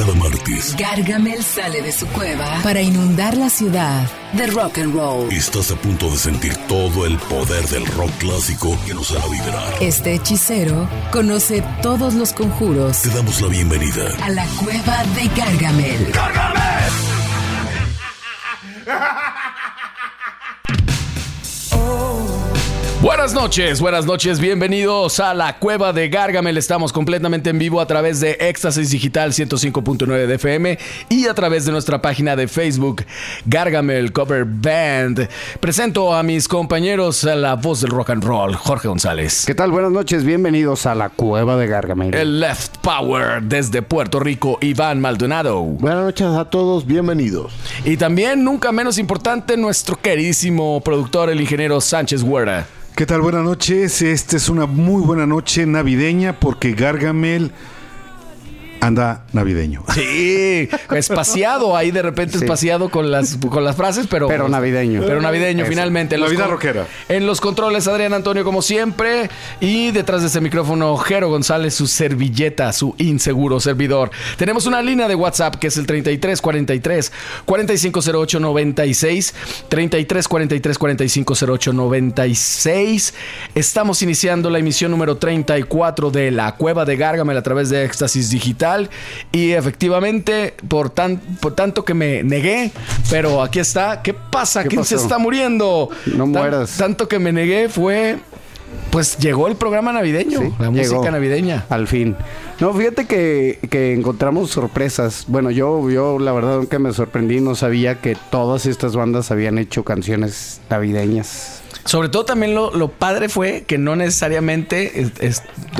cada martes. Gargamel sale de su cueva para inundar la ciudad de rock and roll. Estás a punto de sentir todo el poder del rock clásico que nos hará vibrar. Este hechicero conoce todos los conjuros. Te damos la bienvenida a la cueva de Gargamel. ¡Gargamel! Buenas noches, buenas noches, bienvenidos a la cueva de Gargamel. Estamos completamente en vivo a través de Éxtasis Digital 105.9 de FM y a través de nuestra página de Facebook Gargamel Cover Band. Presento a mis compañeros a la voz del rock and roll, Jorge González. ¿Qué tal? Buenas noches, bienvenidos a la cueva de Gargamel. El Left Power desde Puerto Rico, Iván Maldonado. Buenas noches a todos, bienvenidos. Y también, nunca menos importante, nuestro queridísimo productor, el ingeniero Sánchez Huerta. ¿Qué tal? Buenas noches. Esta es una muy buena noche navideña porque Gargamel anda navideño. Sí, espaciado ahí de repente espaciado con las con las frases, pero pero navideño. Pero navideño finalmente. La vida rockera. En los controles Adrián Antonio como siempre y detrás de ese micrófono Jero González su servilleta, su inseguro servidor. Tenemos una línea de WhatsApp que es el 33 43 4508 96 33 43 4508 96. Estamos iniciando la emisión número 34 de La Cueva de Gargamel a través de Éxtasis Digital y efectivamente, por, tan, por tanto que me negué, pero aquí está. ¿Qué pasa? ¿Quién se está muriendo? No mueras. Tanto que me negué fue pues llegó el programa navideño, la música navideña. Al fin. No, fíjate que, que, encontramos sorpresas. Bueno, yo, yo la verdad, aunque me sorprendí, no sabía que todas estas bandas habían hecho canciones navideñas. Sobre todo también lo, padre fue que no necesariamente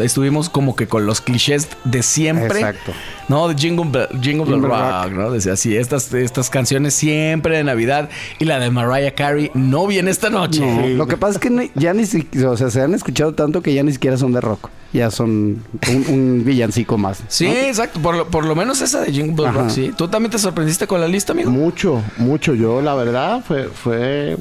estuvimos como que con los clichés de siempre. Exacto. No, de Jingle, Jingle, Rock, ¿no? Decía así, estas, estas canciones siempre de Navidad y la de Mariah Carey no viene esta noche. lo que pasa es que ya ni siquiera, o sea, se han escuchado tanto que ya ni siquiera son de rock. Ya son un, villancico más. Sí, exacto. Por lo, por lo menos esa de Jingle Rock, sí. ¿Tú también te sorprendiste con la lista, amigo? Mucho, mucho. Yo, la verdad, fue, fue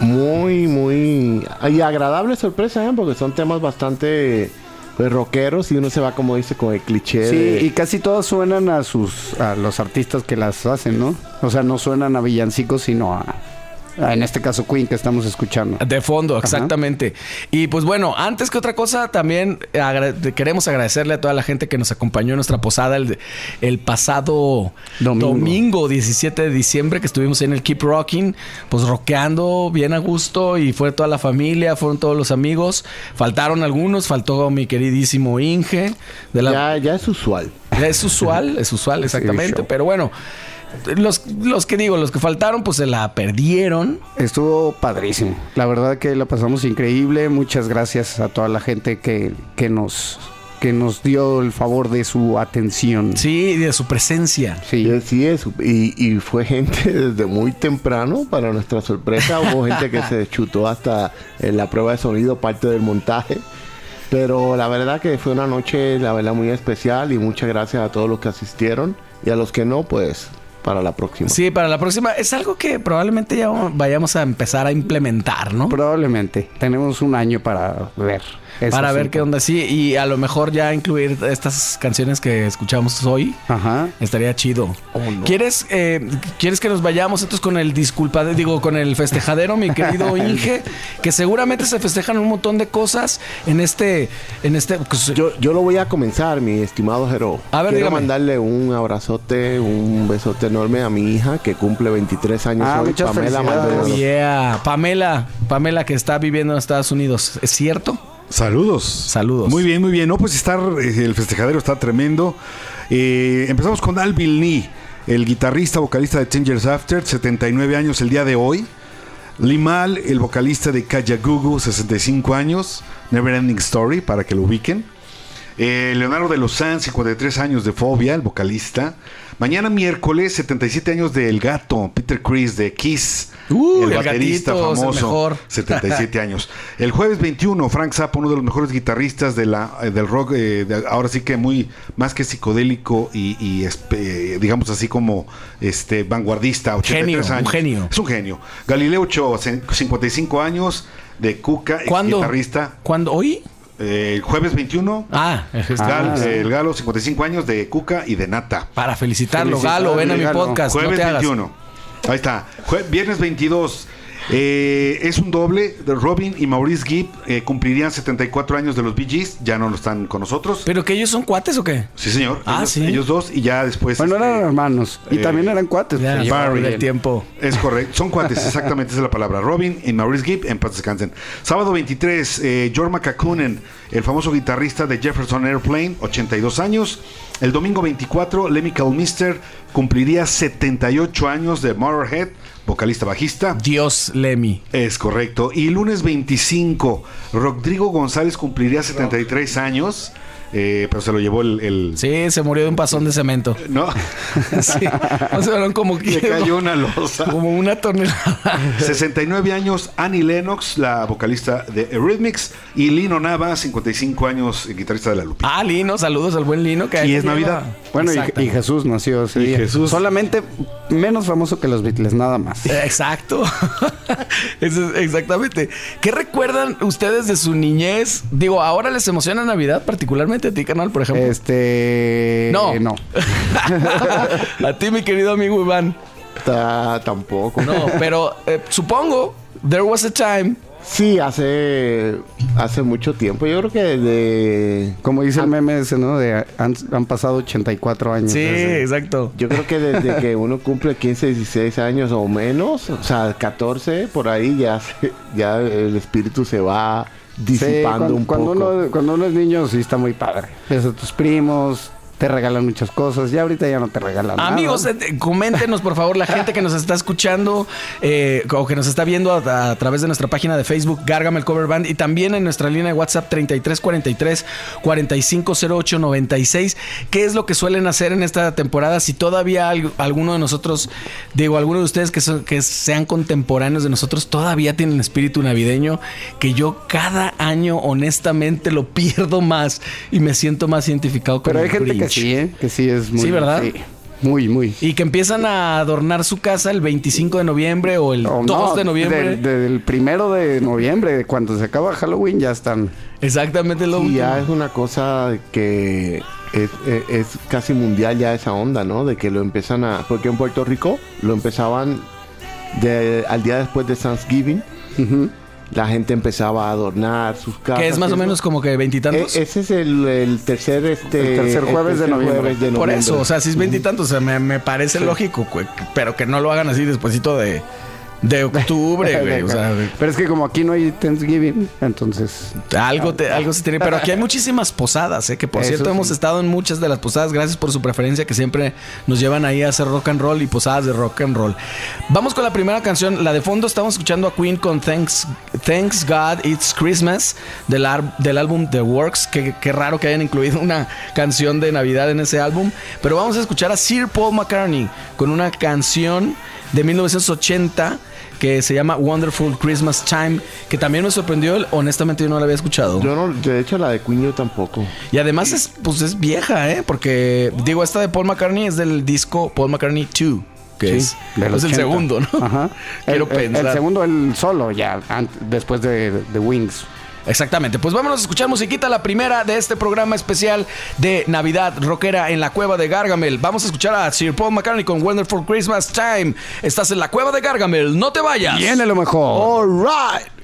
muy, muy y agradable sorpresa, ¿eh? porque son temas bastante pues, rockeros y uno se va como dice con el cliché. Sí, y casi todas suenan a sus a los artistas que las hacen, ¿no? O sea, no suenan a villancicos, sino a en este caso Queen que estamos escuchando. De fondo, exactamente. Y pues bueno, antes que otra cosa, también queremos agradecerle a toda la gente que nos acompañó en nuestra posada el, pasado domingo. 17 de diciembre que estuvimos en el Keep Rocking, pues rockeando bien a gusto y fue toda la familia, fueron todos los amigos. Faltaron algunos, faltó mi queridísimo Inge. De la... ya, ya es usual. es usual, es usual, exactamente. Pero bueno. Los, los que digo, los que faltaron, pues se la perdieron. Estuvo padrísimo. La verdad que la pasamos increíble. Muchas gracias a toda la gente que, que nos que nos dio el favor de su atención. Sí, de su presencia. Sí, sí es. Y, y, fue gente desde muy temprano, para nuestra sorpresa. Hubo gente que se chutó hasta en la prueba de sonido, parte del montaje. Pero la verdad que fue una noche, la verdad, muy especial y muchas gracias a todos los que asistieron. Y a los que no, pues para la próxima. Sí, para la próxima. Es algo que probablemente ya vayamos a empezar a implementar, ¿no? Probablemente. Tenemos un año para ver para ver qué onda. Sí, y a lo mejor ya incluir estas canciones que escuchamos hoy. Ajá. Estaría chido. Oh, ¿Quieres, eh, ¿Quieres que nos vayamos entonces con el disculpa, digo, con el festejadero, mi querido Inge? que seguramente se festejan un montón de cosas en este. En este pues, yo, yo lo voy a comenzar, mi estimado Jero. A ver, Quiero mandarle un abrazote, un besote enorme a mi hija que cumple 23 años ah, hoy. Pamela Yeah. Pamela, Pamela que está viviendo en Estados Unidos. ¿Es cierto? Saludos. Saludos. Muy bien, muy bien. No, pues estar, eh, el festejadero está tremendo. Eh, empezamos con Alvin Lee, el guitarrista, vocalista de Changers After, 79 años el día de hoy. Limal, el vocalista de Kajagugu, 65 años. Never Ending Story, para que lo ubiquen. Eh, Leonardo de los Sanz, 53 años de Fobia, el vocalista. Mañana miércoles, 77 años de El Gato, Peter Chris de Kiss. Uh, el, baterista famoso, 77 años. El jueves 21, Frank Zappa, uno de los mejores guitarristas de la, eh, del rock, eh, ahora sí que muy más que psicodélico y, digamos así como este vanguardista, 83 genio, años. Un genio. Es un genio. Galileo Ochoa, 55 años de Cuca, ¿Cuándo? guitarrista. ¿Cuándo? ¿Hoy? Eh, el jueves 21, Ah, es- Gal- Ah, el Galo, 55 años de Cuca y de Nata. para felicitarlo, Galo, ven a mi Galo. podcast. no Jueves te hagas. 21. Ahí está. Jue- viernes 22. Eh, es un doble. de Robin y Maurice Gibb eh, cumplirían 74 años de los Bee Gees. Ya no lo están con nosotros. ¿Pero que ellos son cuates o qué? Sí, señor. Ah, ellos, sí. ellos dos y ya después. Bueno, este, eran hermanos. Y eh, también eran cuates. Ya, llevaban Barry, el tiempo. Es correcto, son cuates, exactamente esa es la palabra. Robin y Maurice Gibb en paz descansen. Sábado 23, eh, George McCacunen, el famoso guitarrista de Jefferson Airplane, 82 años. El domingo 24, Lemmy Kilmister cumpliría 78 años de Motorhead, vocalista bajista. Dios Lemmy. Es correcto. Y lunes 25, Rodrigo González cumpliría 73 años, eh, pero se lo llevó el... el- Sí, se murió de un pasón de cemento. No, Sí. O sea, eran como le cayó una losa. Como una tonelada. 69 años, Annie Lennox, la vocalista de Eurythmics, y Lino Nava, 55 años, guitarrista de la Lupa. Ah, Lino, saludos al buen Lino. Que Y es lleva- Navidad. Bueno, y, Jesús nació ese Y día. Jesús. Solamente menos famoso que los Beatles, nada más. Eh, Exacto. Eso es- exactamente. ¿Qué recuerdan ustedes de su niñez? Digo, ¿ahora les emociona Navidad, particularmente a ti, canal, por ejemplo? Este. No. No. a ti, mi querido amigo Iván. Ta- tampoco. No, pero eh, supongo, there was a time. Sí, hace, hace mucho tiempo. Yo creo que desde... Como dice el meme ese, ¿no? De han, han pasado 84 años. Sí, desde- exacto. Yo creo que desde que uno cumple 15, 16 años o menos, o sea, 14, por ahí ya, se- ya el espíritu se va Sí, disipando cuando, un cuando poco. uno, cuando uno es niño, sí está muy padre. Ves a tus primos, te regalan muchas cosas. Ya ahorita ya no te regalan nada. Amigos, eh, coméntenos por favor la gente que nos está escuchando eh, o que nos está viendo a, a través de nuestra página de Facebook Gargamel Cover Band y también en nuestra línea de WhatsApp 3343 450896 qué es lo que suelen hacer en esta temporada si todavía al- alguno de nosotros digo alguno de ustedes que, son- que sean contemporáneos de nosotros todavía tienen espíritu navideño que yo cada año honestamente lo pierdo más y me siento más identificado con Pero hay gente que. Sí, ¿eh? Que sí es muy. Sí, ¿verdad? Muy, muy. Y que empiezan a adornar su casa el 25 de noviembre o el O 2 no, de noviembre. Del, del primero de noviembre, cuando se acaba Halloween, ya están. Exactamente lo Y ya es una cosa que es, es- es casi mundial ya esa onda, ¿no? De que lo empiezan a... Porque en Puerto Rico lo empezaban de- al día después de Thanksgiving. La gente empezaba a adornar sus casas. que es más o menos como que veintitantos. E- ese es el, el tercer este El tercer jueves de noviembre. jueves de Por noviembre. eso, o sea, si es veintitantos, o sea, me, me parece lógico, cu- pero que no lo hagan así despuesito de, de octubre, güey. O sea, Pero es que como aquí no hay Thanksgiving, entonces. algo, te- algo se tiene. Pero aquí hay muchísimas posadas, ¿eh? que por Eso cierto sí. hemos estado en muchas de las posadas. Gracias por su preferencia, que siempre nos llevan ahí a hacer rock and roll y posadas de rock and roll. Vamos con la primera canción. La de fondo estamos escuchando a Queen con Thanks, Thanks God It's Christmas del, ar- del álbum The Works. Qué, qué raro que hayan incluido una canción de Navidad en ese álbum. Pero vamos a escuchar a Sir Paul McCartney con una canción de 1980 que se llama Wonderful Christmas Time, que también me sorprendió, honestamente yo no la había escuchado. Yo no, de hecho la de Queen yo tampoco. Y además es, pues es vieja, ¿eh? Porque, digo, esta de Paul McCartney es del disco Paul McCartney 2, que Sí, es, del es el 80. segundo, ¿no? Ajá. Quiero el, el- pensar. el segundo, el solo, ya, después de, de Wings. Exactamente. Pues vámonos a escuchar musiquita, la primera de este programa especial de Navidad rockera en la cueva de Gargamel. Vamos a escuchar a Sir Paul McCartney con Wonderful Christmas Time. Estás en la cueva de Gargamel, no te vayas. Viene lo mejor. All right.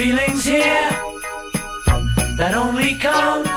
Feeling's here. That only comes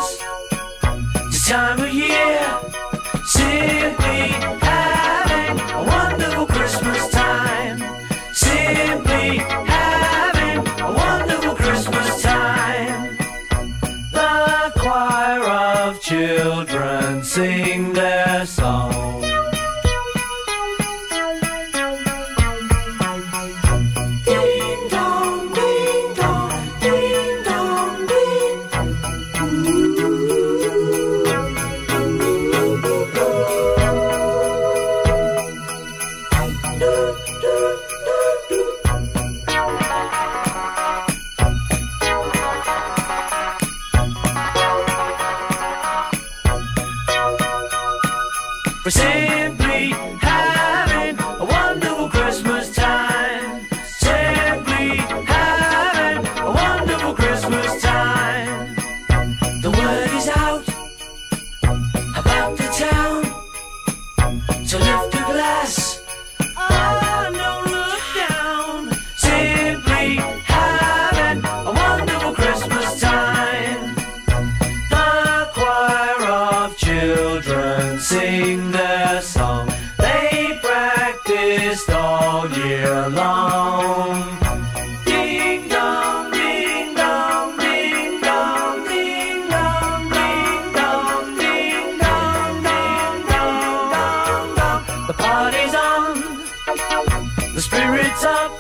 spirit's up.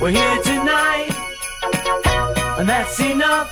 We're here tonight, and that's enough.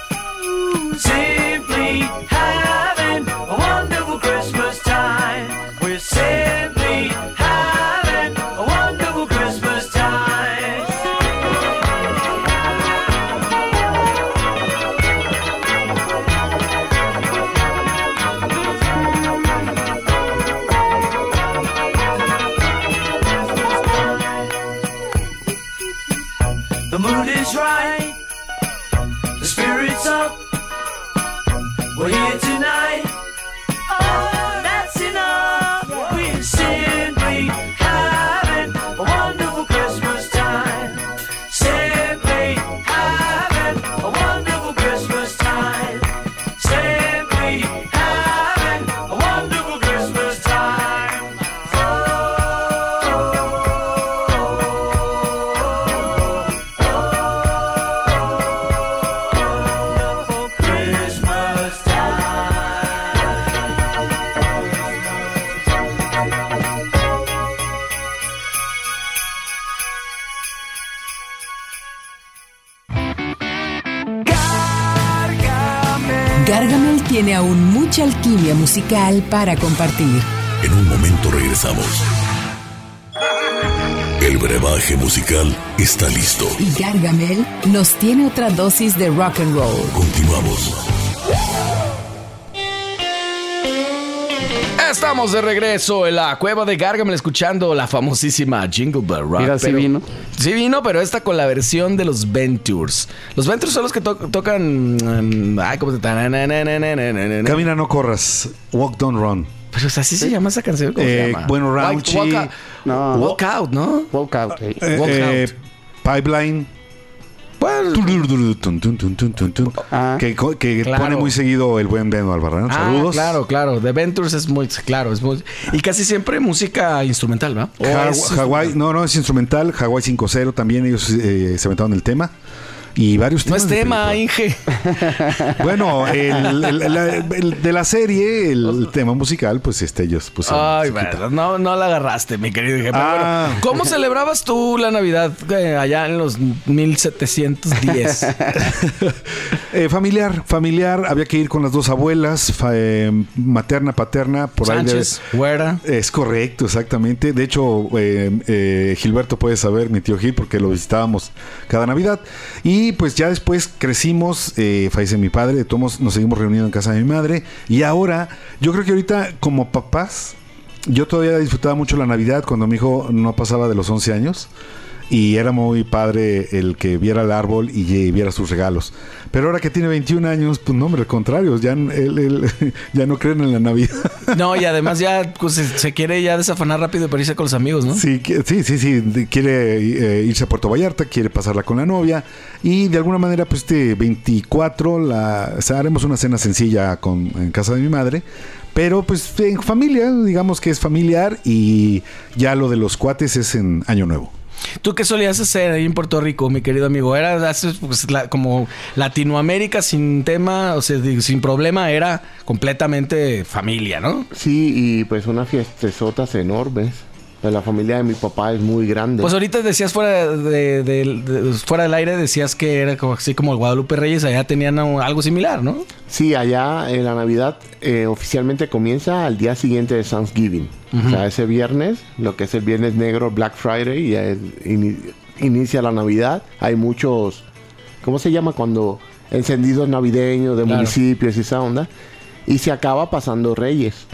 Musical para compartir. En un momento regresamos. El brebaje musical está listo. Y Gargamel nos tiene otra dosis de rock and roll. Continuamos. Estamos de regreso en la cueva de Gargamel escuchando la famosísima Jingle Bell Rock. Mira, sí pero- vino. Sí vino, pero esta con la versión de los Ventures. Los Ventures son los que to- tocan... mm, Ay, ¿cómo se... Camina. Camina, no corras. Walk, don't run. Pero o sea, así se llama esa canción. ¿Cómo se Eh, llama? bueno, Walk- Raunchy. Walk, out. No. Walk out, ¿no? Walk out. eh. Eh, Walk eh, out. Pipeline. Ah. Que, co- que Claro. pone muy seguido el buen Beno Albarrán. Ah, Saludos. claro, claro. The Ventures es muy... Claro, es muy... Y casi siempre música instrumental, ¿verdad? O Ja- es- Hawái, no, no, es instrumental. Hawái 5-0 también ellos eh, se aventaron el tema. Y varios No temas. es de tema. Inge. Bueno, el, el- la- el- de la serie, el, tema musical, pues este, ellos pusieron. Ay, bueno, no, no la agarraste, mi querido Inge. Ah. bueno, ¿cómo celebrabas tú la Navidad eh, allá en los 1710? Eh, familiar, familiar. Había que ir con las dos abuelas, fa- eh, materna, paterna, por ahí. Sánchez, Güera. de- Es correcto, exactamente. De hecho, eh, eh, Gilberto puede saber, mi tío Gil, porque lo visitábamos cada Navidad. Y pues ya después crecimos, eh, fallece mi padre, de nos seguimos reuniendo en casa de mi madre. Y ahora, yo creo que ahorita como papás, yo todavía disfrutaba mucho la Navidad cuando mi hijo no pasaba de los 11 años. Y era muy padre el que viera el árbol y eh, viera sus regalos. Pero ahora que tiene 21 años, pues no, hombre, al contrario, ya, él- él- ya no creen en la Navidad. No, y además ya pues, se, quiere ya desafanar rápido para irse con los amigos, ¿no? Sí, sí, sí, sí. Quiere eh, irse a Puerto Vallarta, quiere pasarla con la novia. Y de alguna manera, pues este 24, la, o sea, haremos una cena sencilla con, en casa de mi madre. Pero pues en familia, digamos que es familiar. Y ya lo de los cuates es en Año Nuevo. ¿Tú qué solías hacer ahí en Puerto Rico, mi querido amigo? Era pues, la- como Latinoamérica sin tema, o sea, sin problema, era completamente familia, ¿no? Sí, y pues unas fiestesotas enormes. Pues la familia de mi papá es muy grande. Pues ahorita decías fuera de, de- de- fuera del aire, decías que era como, así como el Guadalupe Reyes, allá tenían algo similar, ¿no? Sí, allá en la Navidad eh, oficialmente comienza al día siguiente de Thanksgiving. O sea, ese viernes, lo que es el viernes negro, Black Friday, y ini- inicia la Navidad. Hay muchos, ¿cómo se llama? Cuando encendidos navideños de Claro. municipios y esa onda. Y se acaba pasando Reyes.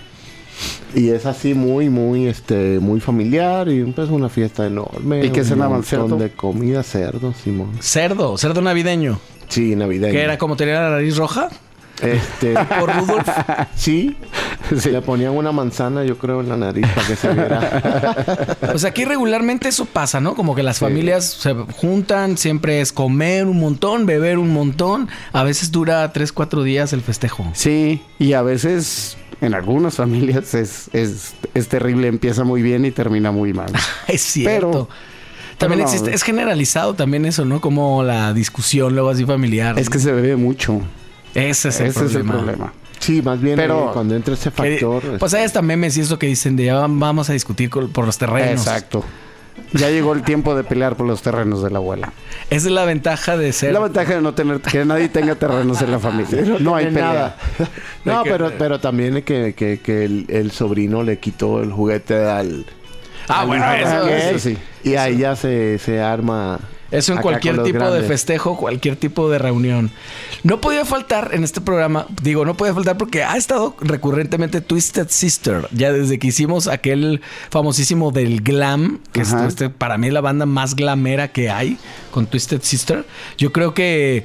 Y es así muy, muy, este, muy familiar y pues una fiesta enorme. ¿Y qué cenaban, cerdo? de comida, cerdo, Simón. Cerdo, cerdo navideño. Sí, navideño. Que era como tenía la nariz roja. Este, Por Rudolf. sí, Sí. le ponían una manzana, yo creo, en la nariz para que se viera. O sea, aquí regularmente eso pasa, ¿no? Como que las familias se juntan, siempre es comer un montón, beber un montón. A veces dura tres, cuatro días el festejo. Sí, y a veces en algunas familias es, es, es terrible, empieza muy bien y termina muy mal. Es cierto. Pero- también pero no, existe, es generalizado también eso, ¿no? Como la discusión luego así familiar. Es que se bebe mucho. ese es el Ese problema. es el problema. Sí, más bien Pero- eh, cuando entra ese Que- factor. pues hay hasta memes y eso que dicen de ya vamos a discutir por los terrenos. Exacto. Ya llegó el tiempo de pelear por los terrenos de la abuela. Esa es la ventaja de ser. La ventaja de no tener, que nadie tenga terrenos en la familia. No hay pelea. nada. No, pero, pero también es que, que, que el, el sobrino le quitó el juguete al. Ah, al bueno, eso, sí. Y ahí ya se, se arma. Eso en acá cualquier tipo de festejo, cualquier tipo de reunión. No podía faltar en este programa, digo, no podía faltar porque ha estado recurrentemente Twisted Sister, ya desde que hicimos aquel famosísimo del glam, que es este, para mí la banda más glamera que hay con Twisted Sister. Yo creo que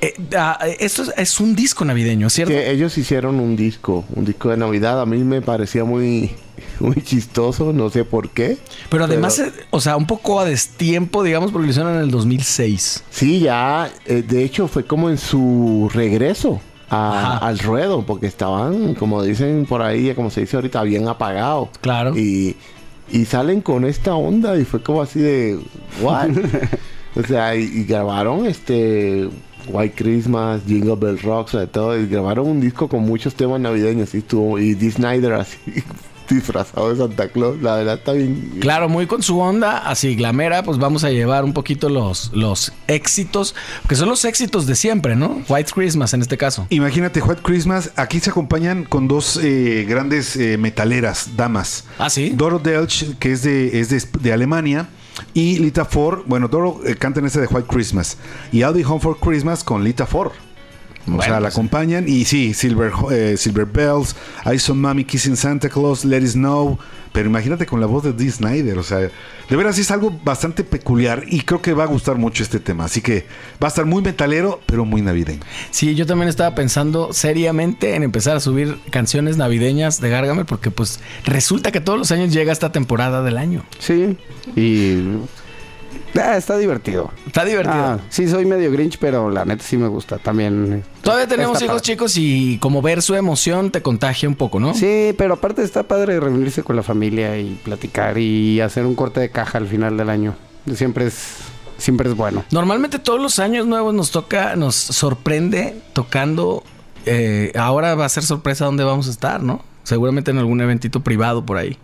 eh, ah, esto es, es un disco navideño, ¿cierto? Que ellos hicieron un disco, un disco de Navidad. A mí me parecía muy, muy chistoso, no sé por qué. Pero además, eh, o sea, un poco a destiempo, digamos, porque lo hicieron en el 2006. Sí, ya, eh, de hecho fue como en su regreso a- al ruedo, porque estaban, como dicen por ahí, como se dice ahorita, bien apagados. Claro. Y, y salen con esta onda y fue como así de, ¿what? o sea, y, y grabaron este White Christmas, Jingle Bell Rock, sobre todo, y grabaron un disco con muchos temas navideños y estuvo, y Dee Snyder así disfrazado de Santa Claus, la verdad está bien. Claro, muy con su onda, así glamera, pues vamos a llevar un poquito los, los éxitos, que son los éxitos de siempre, ¿no? White Christmas en este caso. Imagínate, White Christmas, aquí se acompañan con dos eh, grandes eh, metaleras, damas. Ah, ¿sí? Doro Delch, que es de, es de, de Alemania, y Lita Ford. Bueno, Doro eh, canta en ese de White Christmas. Y I'll Be Home for Christmas con Lita Ford. O Bueno, sea, la acompañan. Y sí, Silver, eh, Silver Bells, I Saw Mommy Kissing Santa Claus, Let It Snow. Pero imagínate con la voz de Dee Snyder. O sea, de veras es algo bastante peculiar. Y creo que va a gustar mucho este tema. Así que va a estar muy metalero, pero muy navideño. Sí, yo también estaba pensando seriamente en empezar a subir canciones navideñas de Gargamel, porque pues resulta que todos los años llega esta temporada del año. Sí. Y. Ah, está divertido. Está divertido. Ah, sí, soy medio Grinch, pero la neta sí me gusta. También. Todavía tenemos hijos padre. chicos y como ver su emoción te contagia un poco, ¿no? Sí, pero aparte está padre reunirse con la familia y platicar y hacer un corte de caja al final del año. Siempre es, siempre es bueno. Normalmente todos los años nuevos nos toca, nos sorprende tocando. eh, ahora va a ser sorpresa dónde vamos a estar, ¿no? Seguramente en algún eventito privado por ahí.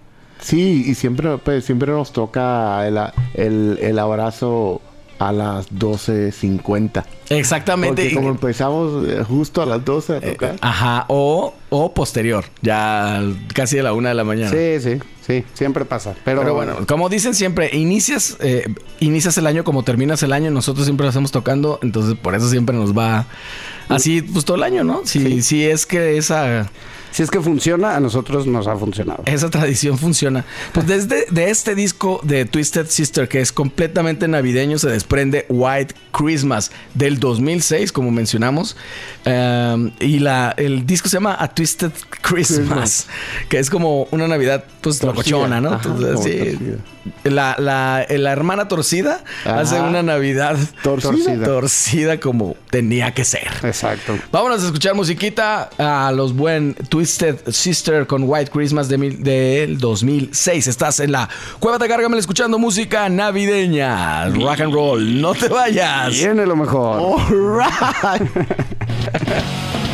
Sí, y siempre, pues, siempre nos toca el, el, el abrazo a las 12.50. Exactamente. Porque como empezamos eh, justo a las 12 a tocar. Ajá, o, o posterior, ya casi a la una de la mañana. Sí, sí, sí, siempre pasa. Pero, Pero bueno, como dicen siempre, inicias, eh, inicias el año como terminas el año. Nosotros siempre lo hacemos tocando, entonces por eso siempre nos va así pues todo el año, ¿no? Si, si es que esa, si es que funciona, a nosotros nos ha funcionado. esa tradición funciona. Pues desde de este disco de Twisted Sister, que es completamente navideño, se desprende White Christmas del 2006, como mencionamos. Um, y la, el disco se llama A Twisted Christmas, que es como una Navidad, pues locochona, ¿no? Ajá, Entonces, sí, la, la, la hermana torcida Ajá. hace una Navidad Torcida. torcida como tenía que ser. Exacto. Vámonos a escuchar musiquita a los buen Twisted Sister con White Christmas de mil- del 2006. Estás en la Cueva de Gargamel escuchando música navideña. Rock and roll. No te vayas. Viene lo mejor. All right.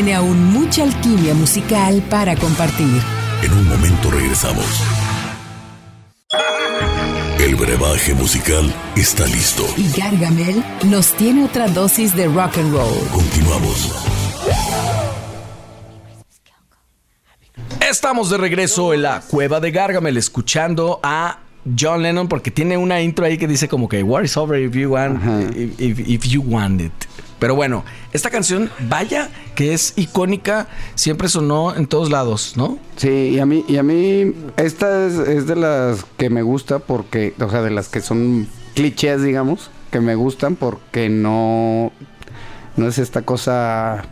tiene aún mucha alquimia musical para compartir. En un momento regresamos. El brebaje musical está listo. Y Gargamel nos tiene otra dosis de rock and roll. Continuamos. Estamos de regreso en la cueva de Gargamel escuchando a John Lennon porque tiene una intro ahí que dice como que War is over if you want, if- if you want it. Pero bueno, esta canción, vaya que es icónica, siempre sonó en todos lados, ¿no? Sí, y a mí, y a mí esta es, de las que me gusta porque, o sea, de las que son clichés, digamos, que me gustan porque no, no es esta cosa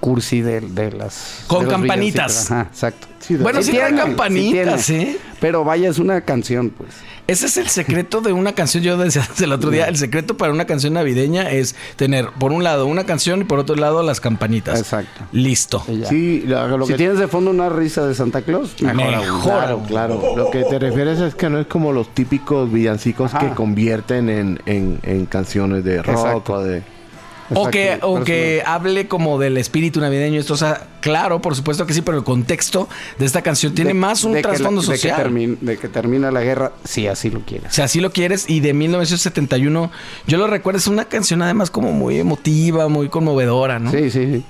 cursi de, de las... Con de campanitas. Ajá, exacto. Bueno, sí tiene, campanitas, tiene. ¿eh? Pero vaya, es una canción, pues. Ese es el secreto de una canción. Yo decía el otro día, el secreto para una canción navideña es tener por un lado una canción y por otro lado las campanitas. Exacto. Listo. Sí, lo si que tienes de fondo una risa de Santa Claus, mejor. Claro, claro. Lo que te refieres es que no es como los típicos villancicos Ajá. que convierten en, en- en canciones de rock Exacto. o de... O que, o que hable como del espíritu navideño. Esto, o sea, claro, por supuesto que sí, pero el contexto de esta canción tiene de- más un trasfondo de que social. termine- de que termina la guerra, si así lo quieres. si lo quieres. Y de 1971, yo lo recuerdo, es una canción además como muy emotiva, muy conmovedora, ¿no? Sí, sí, sí.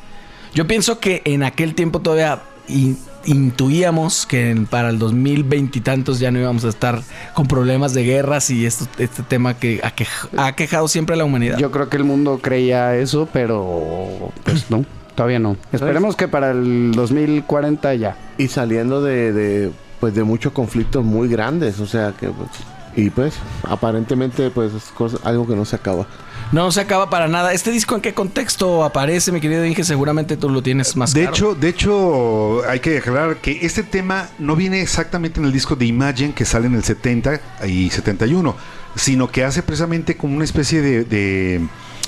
Yo pienso que en aquel tiempo todavía in- intuíamos que para el 2020 y tantos ya no íbamos a estar con problemas de guerras y esto, este tema que ha, quej- ha quejado siempre a la humanidad. Yo creo que el mundo creía eso, pero pues no, todavía no. Esperemos que para el 2040 ya. Y saliendo de, de, pues de muchos conflictos muy grandes, o sea que pues, y pues aparentemente pues es cosa- algo que no se acaba. No se acaba para nada. ¿Este disco en qué contexto aparece, mi querido Inge? Seguramente tú lo tienes más De claro. hecho, de hecho, hay que aclarar que este tema no viene exactamente en el disco de Imagine que sale en el 70 y 71, sino que hace precisamente como una especie de, de,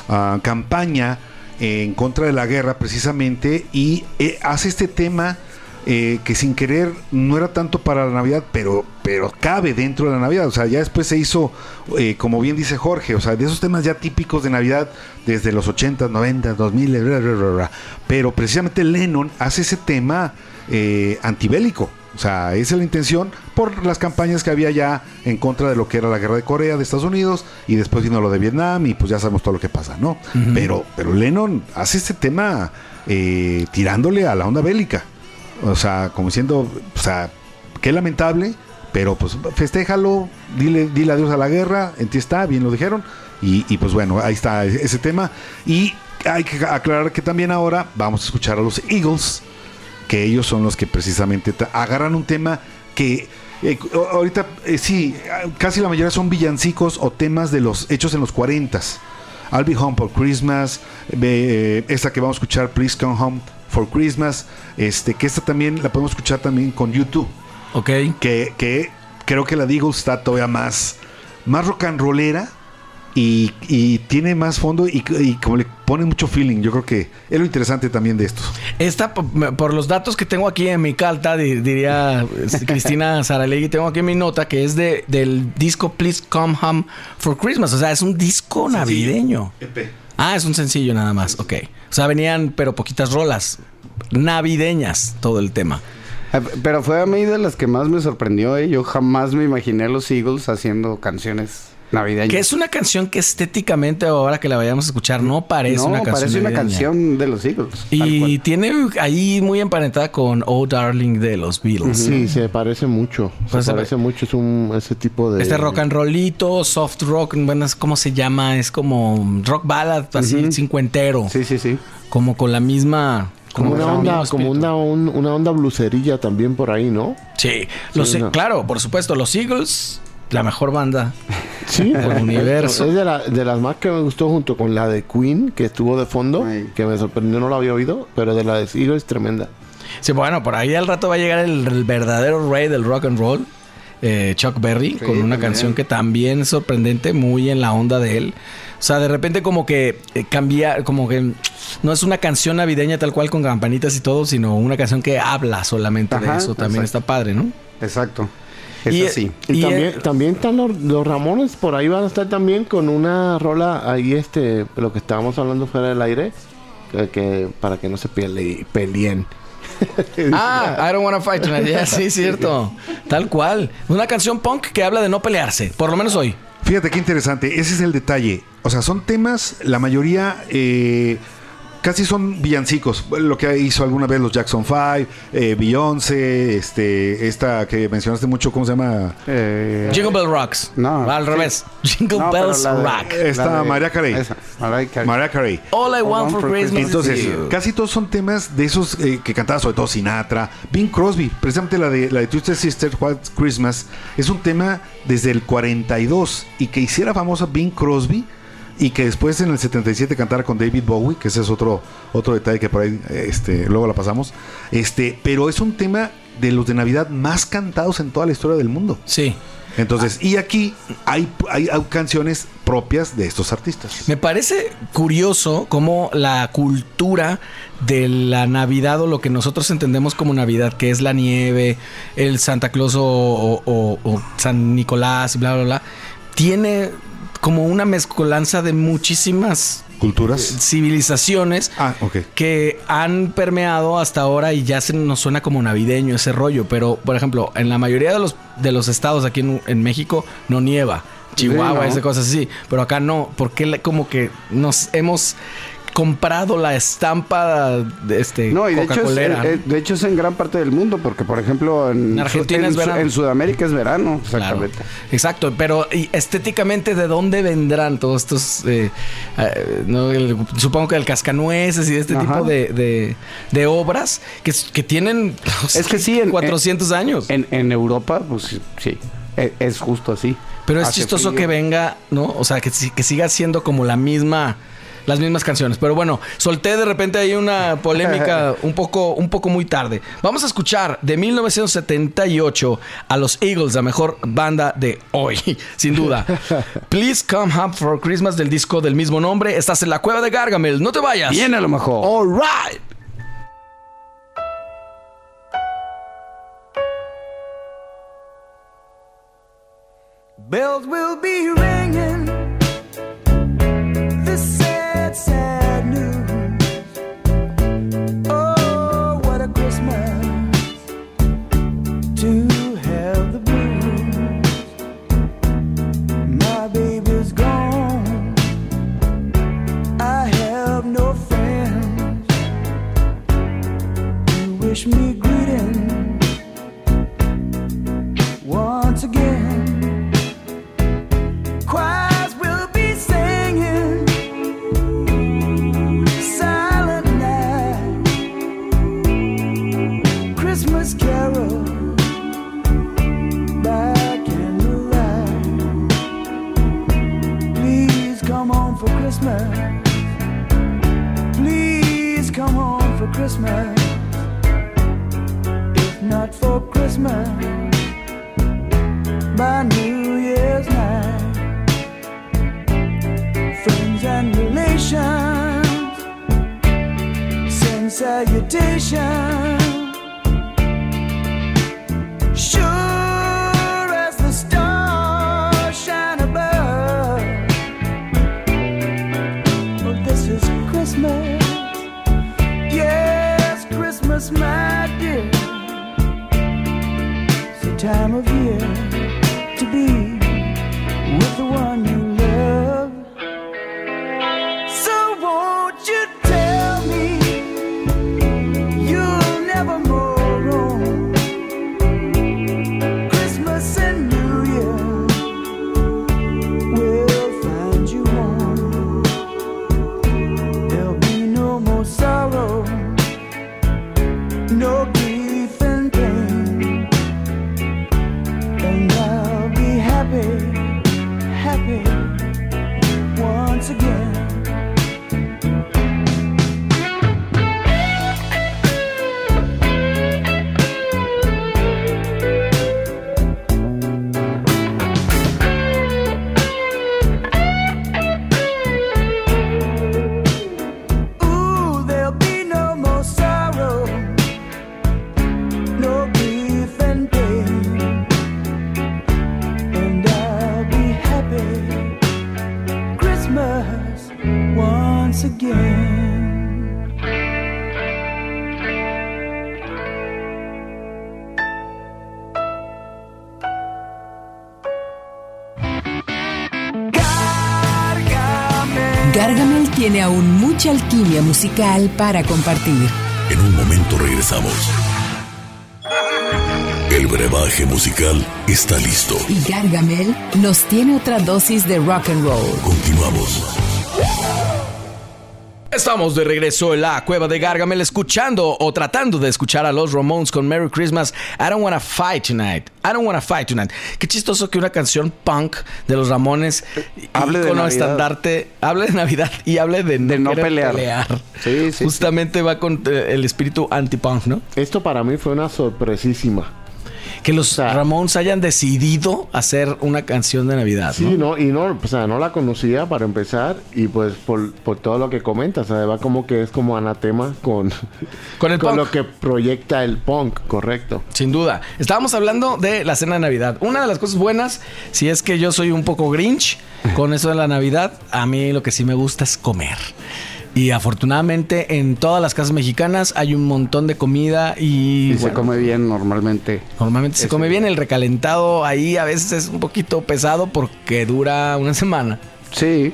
ah, campaña en contra de la guerra precisamente y eh, hace este tema eh, que sin querer no era tanto para la Navidad, pero, pero cabe dentro de la Navidad. O sea, ya después se hizo, eh, como bien dice Jorge, o sea, de esos temas ya típicos de Navidad desde los 80, 90, 2000, bla, bla, bla, bla. pero precisamente Lennon hace ese tema eh, antibélico. O sea, esa es la intención por las campañas que había ya en contra de lo que era la guerra de Corea de Estados Unidos y después vino lo de Vietnam y pues ya sabemos todo lo que pasa, ¿no? pero, pero Lennon hace este tema eh, tirándole a la onda bélica. O sea, como diciendo, o sea, qué lamentable, pero pues festéjalo, dile, dile adiós a la guerra, en ti está, bien lo dijeron, y, pues bueno, ahí está ese tema. Y hay que aclarar que también ahora vamos a escuchar a los Eagles, que ellos son los que precisamente agarran un tema que eh, ahorita eh, sí, casi la mayoría son villancicos o temas de los hechos en los 40s. I'll Be Home for Christmas, eh, esta que vamos a escuchar, Please Come Home for Christmas, este, que esta también la podemos escuchar también con YouTube, Ok. que, que creo que la Eagles está todavía más, más rock and rollera y, y tiene más fondo y, y como le pone mucho feeling, yo creo que es lo interesante también de estos. Esta, por los datos que tengo aquí en mi carta, di- diría eh, Cristina Saralegui, tengo aquí en mi nota que es de, del disco Please Come Home for Christmas. O sea, es un disco navideño. Ah, es un sencillo nada más. Ok. O sea, venían, pero poquitas rolas navideñas, todo el tema. Eh, Pero fue a mí de las que más me sorprendió. ¿eh? Yo jamás me imaginé a los Eagles haciendo canciones Que es una canción que estéticamente, ahora que la vayamos a escuchar, no parece no, una canción. parece una navideña. canción de los Eagles. Y tiene ahí muy emparentada con Oh Darling de los Beatles. Sí, se parece mucho, se Pues, parece mucho, es un ese tipo de Este rock and rollito, soft rock, bueno, es- ¿cómo se llama? Es como rock ballad, así cincuentero. Sí, sí, sí. Como con la misma. como una onda, como una, un- una onda blucerilla también por ahí, ¿no? Sí, los, Sí, no. claro, por supuesto, los Eagles, la mejor banda. Sí, El universo. Es de, la- de las más que me gustó junto con la de Queen, que estuvo de fondo, Ay. que me sorprendió, no la había oído, pero de la de Eagles tremenda. Sí, bueno, por ahí al rato va a llegar el, el verdadero rey del rock and roll, eh, Chuck Berry, con una también. canción que también es sorprendente, muy en la onda de él. O sea, de repente como que eh, cambia, como que no es una canción navideña tal cual con campanitas y todo, sino una canción que habla solamente de eso. También exacto. está padre, ¿no? Exacto. Es Y- así. Y, Y, también, eh, también están los, los Ramones, por ahí van a estar también con una rola ahí, este, lo que estábamos hablando fuera del aire, que, que- para que no se pele- peleen. Ah, I don't wanna fight tonight. Ya, sí, cierto. Tal cual. Una canción punk que habla de no pelearse, por lo menos hoy. Fíjate qué interesante, ese es el detalle. O sea, son temas, la mayoría eh, casi son villancicos. Lo que hizo alguna vez los Jackson 5, eh, Beyoncé, este, esta que mencionaste mucho, ¿cómo se llama? Eh, Jingle Bell Rocks. No. Al revés. Jingle no, Bells de- Rock. De- Mariah Carey. esa, Mariah Carey. Mariah Carey. All I want for Christmas Entonces, is you. casi todos son temas de esos eh, que cantaba sobre todo Sinatra. Bing Crosby, precisamente la de la de Twisted Sister, White Christmas, es un tema desde el 42 y que hiciera famosa Bing Crosby y que después en el 77 cantara con David Bowie, que ese es otro otro detalle que por ahí este luego la pasamos. Este, pero es un tema de los de Navidad más cantados en toda la historia del mundo. Sí. Entonces, y aquí hay, hay, hay canciones propias de estos artistas. Me parece curioso cómo la cultura de la Navidad o lo que nosotros entendemos como Navidad, que es la nieve, el Santa Claus o, o- o- o San Nicolás y bla, bla, bla, tiene como una mezcolanza de muchísimas Culturas. civilizaciones Ah, que han permeado hasta ahora y ya se nos suena como navideño ese rollo. Pero, por ejemplo, en la mayoría de los, de los estados aquí en, en México no nieva. Chihuahua, Sí, ¿no? esas cosas así. Pero acá no, porque como que nos hemos comprado la estampa de este No, y de hecho, es, eh, de hecho es en gran parte del mundo, porque por ejemplo en, En Argentina en, es verano. en Sudamérica es verano, Claro. exactamente. Exacto, pero y estéticamente, ¿de dónde vendrán todos estos? eh, eh, no, el- supongo que el cascanueces y este Ajá. tipo de, de- de obras que, que tienen Es que sí, en- 400 años. En, en Europa, pues sí, e- es, justo así. pero es Hace chistoso frío. que venga, ¿no? O sea, que, que siga siendo como la misma. Las mismas canciones. Pero bueno, solté de repente ahí una polémica un poco, un poco muy tarde. Vamos a escuchar de 1978 a los Eagles, la mejor banda de hoy, sin duda. Please Come Home for Christmas del disco del mismo nombre. Estás en la cueva de Gargamel. No te vayas. Bien a lo mejor. All right. Bells will be mucha alquimia musical para compartir. En un momento regresamos. El brebaje musical está listo. Y Gargamel nos tiene otra dosis de rock and roll. Continuamos. Estamos de regreso en la cueva de Gargamel escuchando o tratando de escuchar a los Ramones con Merry Christmas. I don't wanna fight tonight. I don't wanna fight tonight. Qué chistoso que una canción punk de los Ramones Hable de Navidad. estandarte, hable de Navidad y hable de, De no querer pelear. Sí, sí, Justamente va con eh, el espíritu anti-punk, ¿no? Esto para mí fue una sorpresísima. Que los sea- Ramones hayan decidido hacer una canción de Navidad, Sí, ¿no? no, y no, o sea, no la conocía para empezar y pues por, por todo lo que comentas, o sea, va como que es como anatema con, Con el punk. lo que proyecta el punk, correcto. Sin duda. Estábamos hablando de la cena de Navidad. Una de las cosas buenas, si es que yo soy un poco grinch con eso de la Navidad, a mí lo que sí me gusta es comer. Y afortunadamente en todas las casas mexicanas hay un montón de comida y, Y se come bien normalmente. normalmente se come bien. El recalentado ahí a veces es un poquito pesado porque dura una semana. Sí,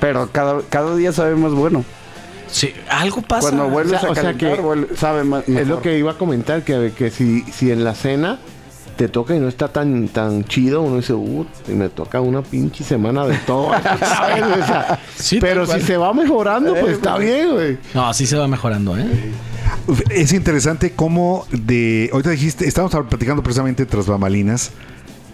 pero cada, cada día sabe más bueno. Sí, algo pasa. Cuando vuelves O sea- a o sea calentar, que vuelve- sabe más. Es lo que iba a comentar, que, que si, si en la cena te toca y no está tan, tan chido, uno dice, uh, me toca una pinche semana de todo. ¿sabes? O sea, Sí, pero si se va mejorando, pues está bien, güey. No, así se va mejorando, ¿eh? Es interesante cómo de. Ahorita dijiste, estábamos platicando precisamente tras bambalinas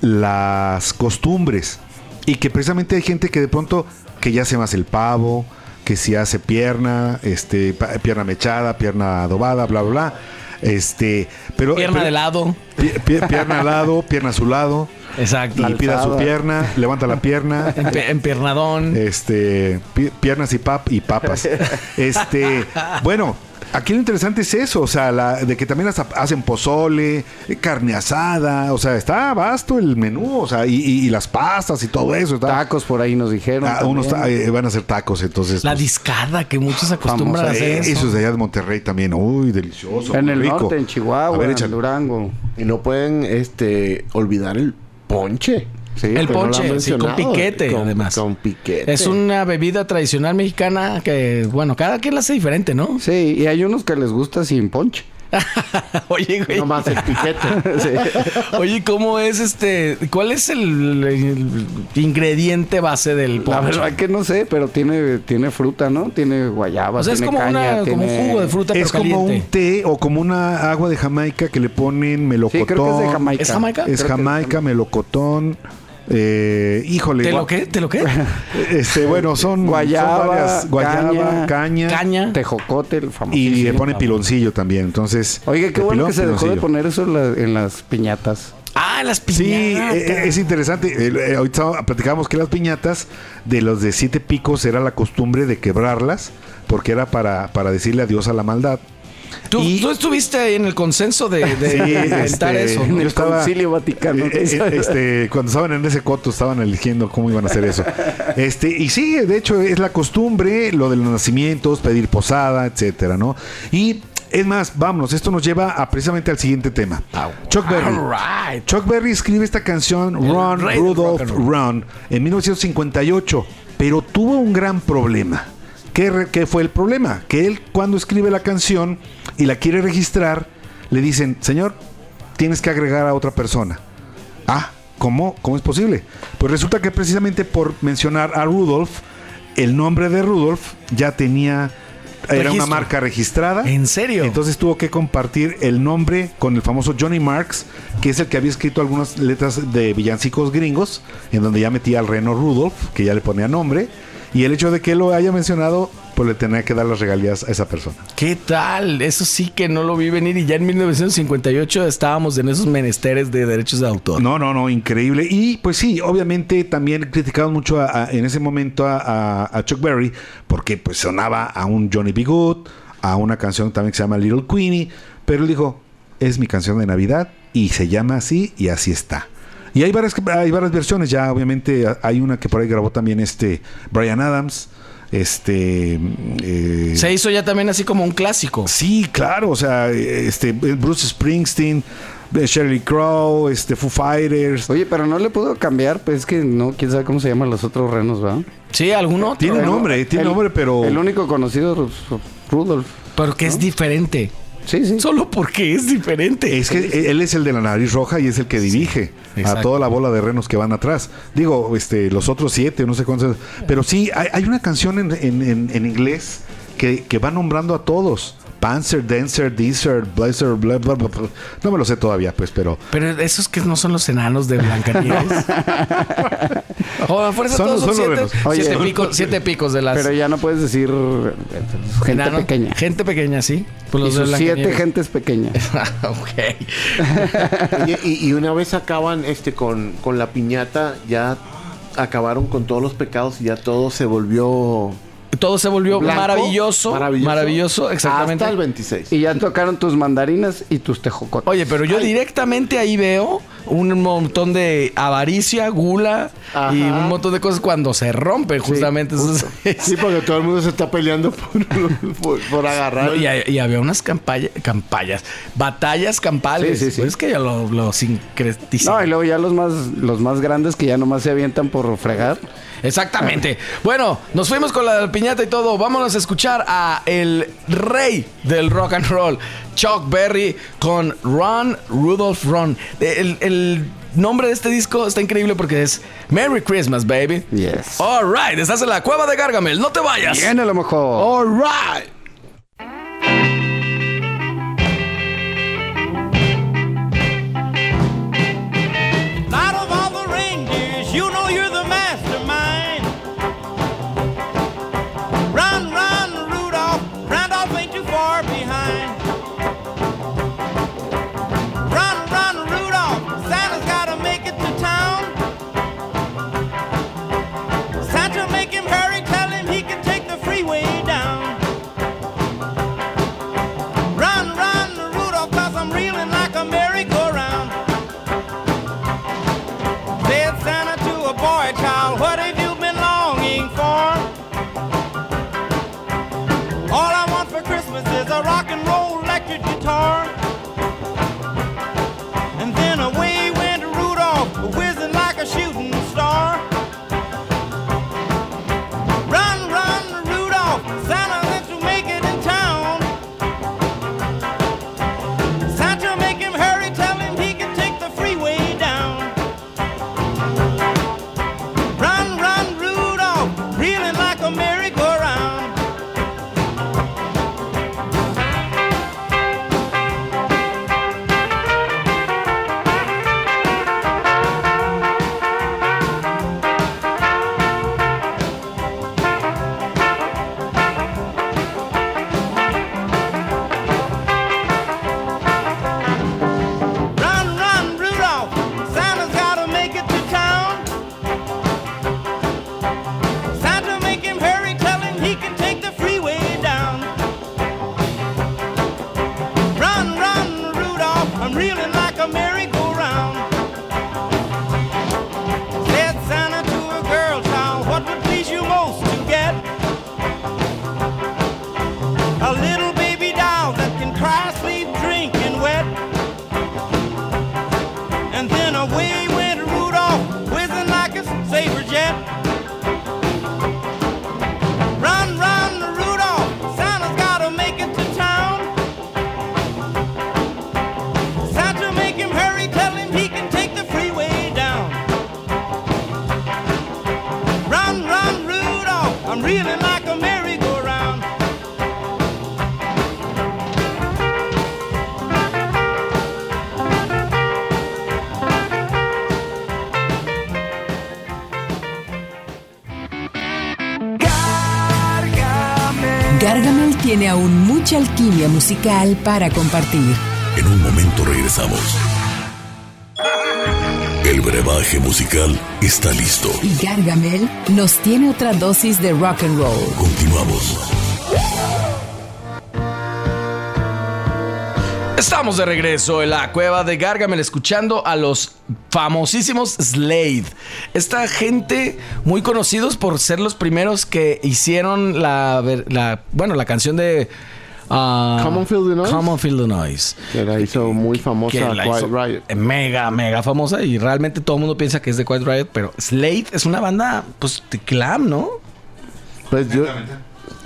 las costumbres. Y que precisamente hay gente que de pronto que ya hace más el pavo, que si hace pierna, este, pierna mechada, pierna adobada, bla, bla, bla. Este, pero. Pierna pero- de lado. pi- pi- pierna al lado, pierna a su lado. Exacto. Y pida su pierna, levanta la pierna. Empiernadón. Este, pi- piernas y pap y papas. Este, bueno, aquí lo interesante es eso, o sea, la, de que también hasta hacen pozole, eh, carne asada, o sea, está vasto el menú, o sea, y, y- y las pastas y todo eso. Está, Tacos por ahí nos dijeron. Ah, unos eh, van a hacer tacos, entonces. La pues, discada que muchos acostumbran a hacer. eh, eso. eso es de allá de Monterrey también. Uy, delicioso. en el rico. norte, en Chihuahua, ver, en échale. Durango. Y no pueden este olvidar el ponche. Sí, El no ponche, sí, con piquete, Con- además. Con piquete. Es una bebida tradicional mexicana que, bueno, cada quien la hace diferente, ¿no? Sí, y hay unos que les gusta sin ponche. Oye, güey. Nomás el piquete. Sí. Oye, ¿cómo es este? ¿Cuál es el, el ingrediente base del La ponche? verdad que no sé, pero tiene, tiene fruta, ¿no? Tiene guayaba, O sea, es como, caña, una, como un jugo de fruta Es pero como un té o como una agua de Jamaica que le ponen melocotón. Sí, creo que es de Jamaica. ¿Es Jamaica? Es Creo que Jamaica, melocotón. Eh, híjole. ¿Te lo qué? ¿Te lo qué? Este, bueno, son, Guayaba, son varias. Guayaba, caña, caña. Caña. Tejocote, el famoso. y le pone piloncillo también. Entonces. Oye, qué bueno pilón, que se dejó de poner eso en, la- en las piñatas. Ah, las piñatas. Sí, eh, es interesante. Eh, eh, ahorita platicábamos que las piñatas de los de siete picos era la costumbre de quebrarlas porque era para, para decirle adiós a la maldad. ¿Tú, y- tú estuviste ahí en el consenso de, de Sí, inventar este, eso. En Yo el estaba- Concilio Vaticano. Eh, eh, este, cuando estaban en ese coto estaban eligiendo cómo iban a hacer eso. Este, y sí, de hecho es la costumbre, lo de los nacimientos, pedir posada, etcétera, ¿no? Y es más, vámonos, esto nos lleva a, precisamente al siguiente tema. Chuck Berry. Right. Chuck Berry escribe esta canción Run Rudolph. Run en 1958, pero tuvo un gran problema. ¿Qué, fue el problema? Que él cuando escribe la canción y la quiere registrar, le dicen, señor, tienes que agregar a otra persona. Ah, ¿cómo? ¿Cómo es posible? Pues resulta que precisamente por mencionar a Rudolph, el nombre de Rudolph ya tenía... Era una marca registrada. ¿En serio? Entonces tuvo que compartir el nombre con el famoso Johnny Marks, que es el que había escrito algunas letras de villancicos gringos, en donde ya metía al reno Rudolph, que ya le ponía nombre. Y el hecho de que él lo haya mencionado, pues le tenía que dar las regalías a esa persona. ¿Qué tal? Eso sí que no lo vi venir y ya en 1958 estábamos en esos menesteres de derechos de autor. No, no, no, increíble. Y pues sí, obviamente también criticaban mucho a- a- en ese momento a, a- a Chuck Berry, porque pues sonaba a un Johnny B. Good, a una canción también que se llama Little Queenie, pero él dijo, es mi canción de Navidad y se llama así y así está. Y hay varias, hay varias versiones, ya obviamente hay una que por ahí grabó también este Brian Adams, este... eh, Se hizo ya también así como un clásico. Sí, claro, o sea, este Bruce Springsteen, de Shirley Crow, este, Foo Fighters. Oye, pero no le pudo cambiar, pues es que no, quién sabe cómo se llaman los otros renos, ¿verdad? Sí, algún otro. Tiene nombre, tiene El- nombre, pero... El único conocido es Rudolf. Pero que es diferente. Sí, sí. Solo porque es diferente. Es que él es el de la nariz roja y es el que dirige a toda la bola de renos que van atrás. Digo, este, los otros siete, no sé cuántos. Pero sí, hay, hay una canción en, en- en- en inglés que, que va nombrando a todos. Panzer, Dancer, Deezer, Blazer, bla, bla, bla, bla. No me lo sé todavía, pues, pero... Pero esos que no son los enanos de Blancanieves. o a fuerza Son- todos son, siete. Oye, siete picos, siete picos de las Pero ya no puedes decir eh, gente pequeña. Gente pequeña, sí. Pues y los sus siete gentes pequeñas. ok. Oye, y, y una vez acaban este con, con la piñata, ya acabaron con todos los pecados y ya todo se volvió Todo se volvió blanco, maravilloso. Maravilloso, exactamente. Hasta el 26. Y ya tocaron tus mandarinas y tus tejocotes. Oye, pero yo directamente ahí veo un montón de avaricia, gula Ajá. y un montón de cosas cuando se rompen justamente. Sí, porque todo el mundo se está peleando por, por, por agarrar. No, y, y había unas campañas, campañas, batallas campales. Sí, sí, sí. Es que ya lo, lo sincretizan. No, y luego ya los más, los más grandes que ya nomás se avientan por fregar. Exactamente. Bueno, nos fuimos con la piñata y todo. Vámonos a escuchar a el rey del rock and roll, Chuck Berry, con Ron Rudolph Ron. El, el nombre de este disco está increíble porque es Merry Christmas, baby. Yes. All right, estás en la cueva de Gargamel. No te vayas. Viene lo mejor. All right. I'm reeling like a merry-go-round. Mucha alquimia musical para compartir. En un momento regresamos. El brebaje musical está listo. Y Gargamel nos tiene otra dosis de rock and roll. Continuamos. Estamos de regreso en la cueva de Gargamel escuchando a los famosísimos Slade. Esta gente muy conocidos por ser los primeros que hicieron la bueno, la canción de ah, Common Field Noise. Common Field Noise. Que la hizo muy que famosa la Quiet hizo Riot. Mega, mega famosa y realmente todo el mundo piensa que es de Quiet Riot, pero Slade es una banda, pues, de glam, ¿no? Pues yo...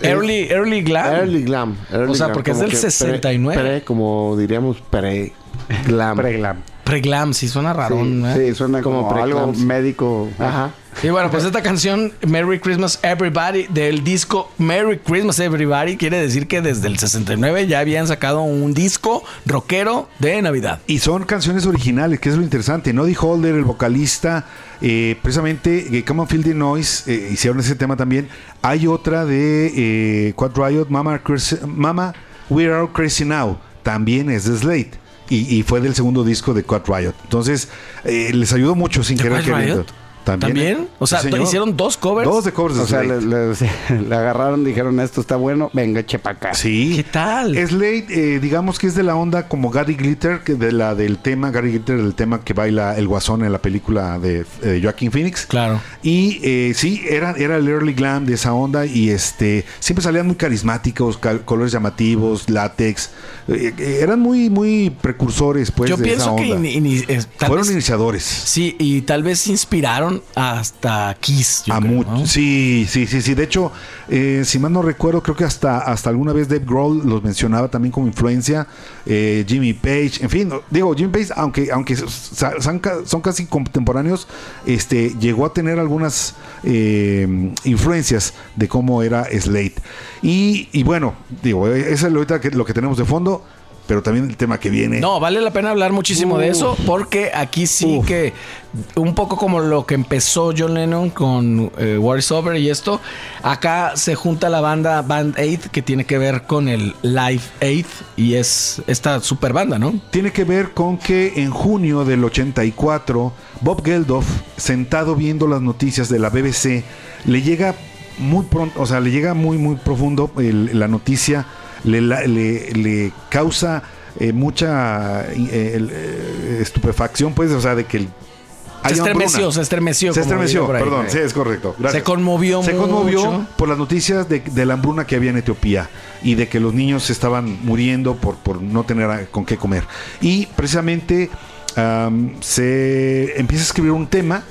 Early, early glam. Early Glam. early O sea, glam, porque es del que pre- 69. Pre, como diríamos, pre-glam. Preglam. Pre-glam, sí suena raro. Sí, sí, suena como, Como algo médico. Ajá. Y bueno, pues esta canción, Merry Christmas Everybody, del disco Merry Christmas Everybody, quiere decir que desde el 69 ya habían sacado un disco rockero de Navidad. Y son canciones originales, que es lo interesante. Noddy Holder, el vocalista, eh, precisamente, eh, Come on Feel the Noise, eh, hicieron ese tema también. Hay otra de eh, Quad Riot, Mama, Mama, We're All Crazy Now, también es de Slate. Y, y fue del segundo disco de Quad Riot. Entonces, eh, les ayudó mucho sin ¿De querer queriendo. Riot? ¿También? O sea, Sí, hicieron dos covers. Dos de covers de O sea, le, le- le agarraron, dijeron, esto está bueno, venga, eche pa' acá. Sí. ¿Qué tal? Slade, eh, digamos que es de la onda como Gary Glitter, que de la del tema, Gary Glitter, el tema que baila el guasón en la película de eh, Joaquin Phoenix. Claro. Y eh, sí, era, era el early glam de esa onda y este siempre salían muy carismáticos, cal- colores llamativos, látex. eh, eran muy, muy precursores, pues, Yo de esa pienso que onda. eh, tal Fueron vez- iniciadores. Sí, y tal vez inspiraron hasta Kiss. yo A creo. Sí, sí, sí, sí. De hecho, eh, si mal no recuerdo, creo que hasta, hasta alguna vez Dave Grohl los mencionaba también como influencia. eh, Jimmy Page, en fin, digo, Jimmy Page, aunque, aunque son, ca- son casi contemporáneos, este, llegó a tener algunas eh, influencias de cómo era Slate. Y, y bueno, digo, eh, eso es lo que tenemos de fondo, pero también el tema que viene. No, vale la pena hablar muchísimo de eso porque aquí sí que un poco como lo que empezó John Lennon con eh, War is Over y esto, acá se junta la banda Band 8 que tiene que ver con el Live 8 y es esta super banda, ¿no? tiene que ver con que en junio del 84, Bob Geldof, sentado viendo las noticias de la BBC, le llega muy pronto, o sea, le llega muy, muy profundo el- la noticia, le, le- le causa eh, mucha eh, eh, estupefacción, pues, o sea, de que el, Se estremeció, se estremeció. Se estremeció, perdón, sí, es correcto. gracias. Se conmovió Se conmovió mucho. por las noticias de, de la hambruna que había en Etiopía y de que los niños estaban muriendo por, por no tener con qué comer. Y precisamente am, se empieza a escribir un tema,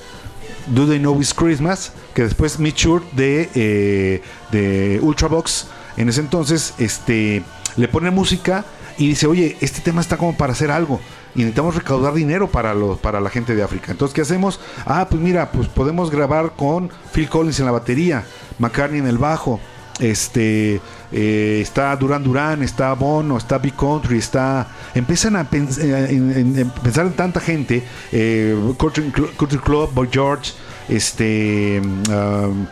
Do They Know It's Christmas, que después Mitch Short de, eh, de Ultravox, en ese entonces, este, le pone música y dice, oye, este tema está como para hacer algo. Y necesitamos recaudar dinero para, los, para la gente de África. Entonces, ¿qué hacemos? Ah, pues mira, pues podemos grabar con Phil Collins en la batería, McCartney en el bajo, este eh, está Duran Duran, está Bono, está Big Country, está empiezan a eh, en, en- en pensar en tanta gente, eh, Country, Cl- Country Club, Boy George, este um,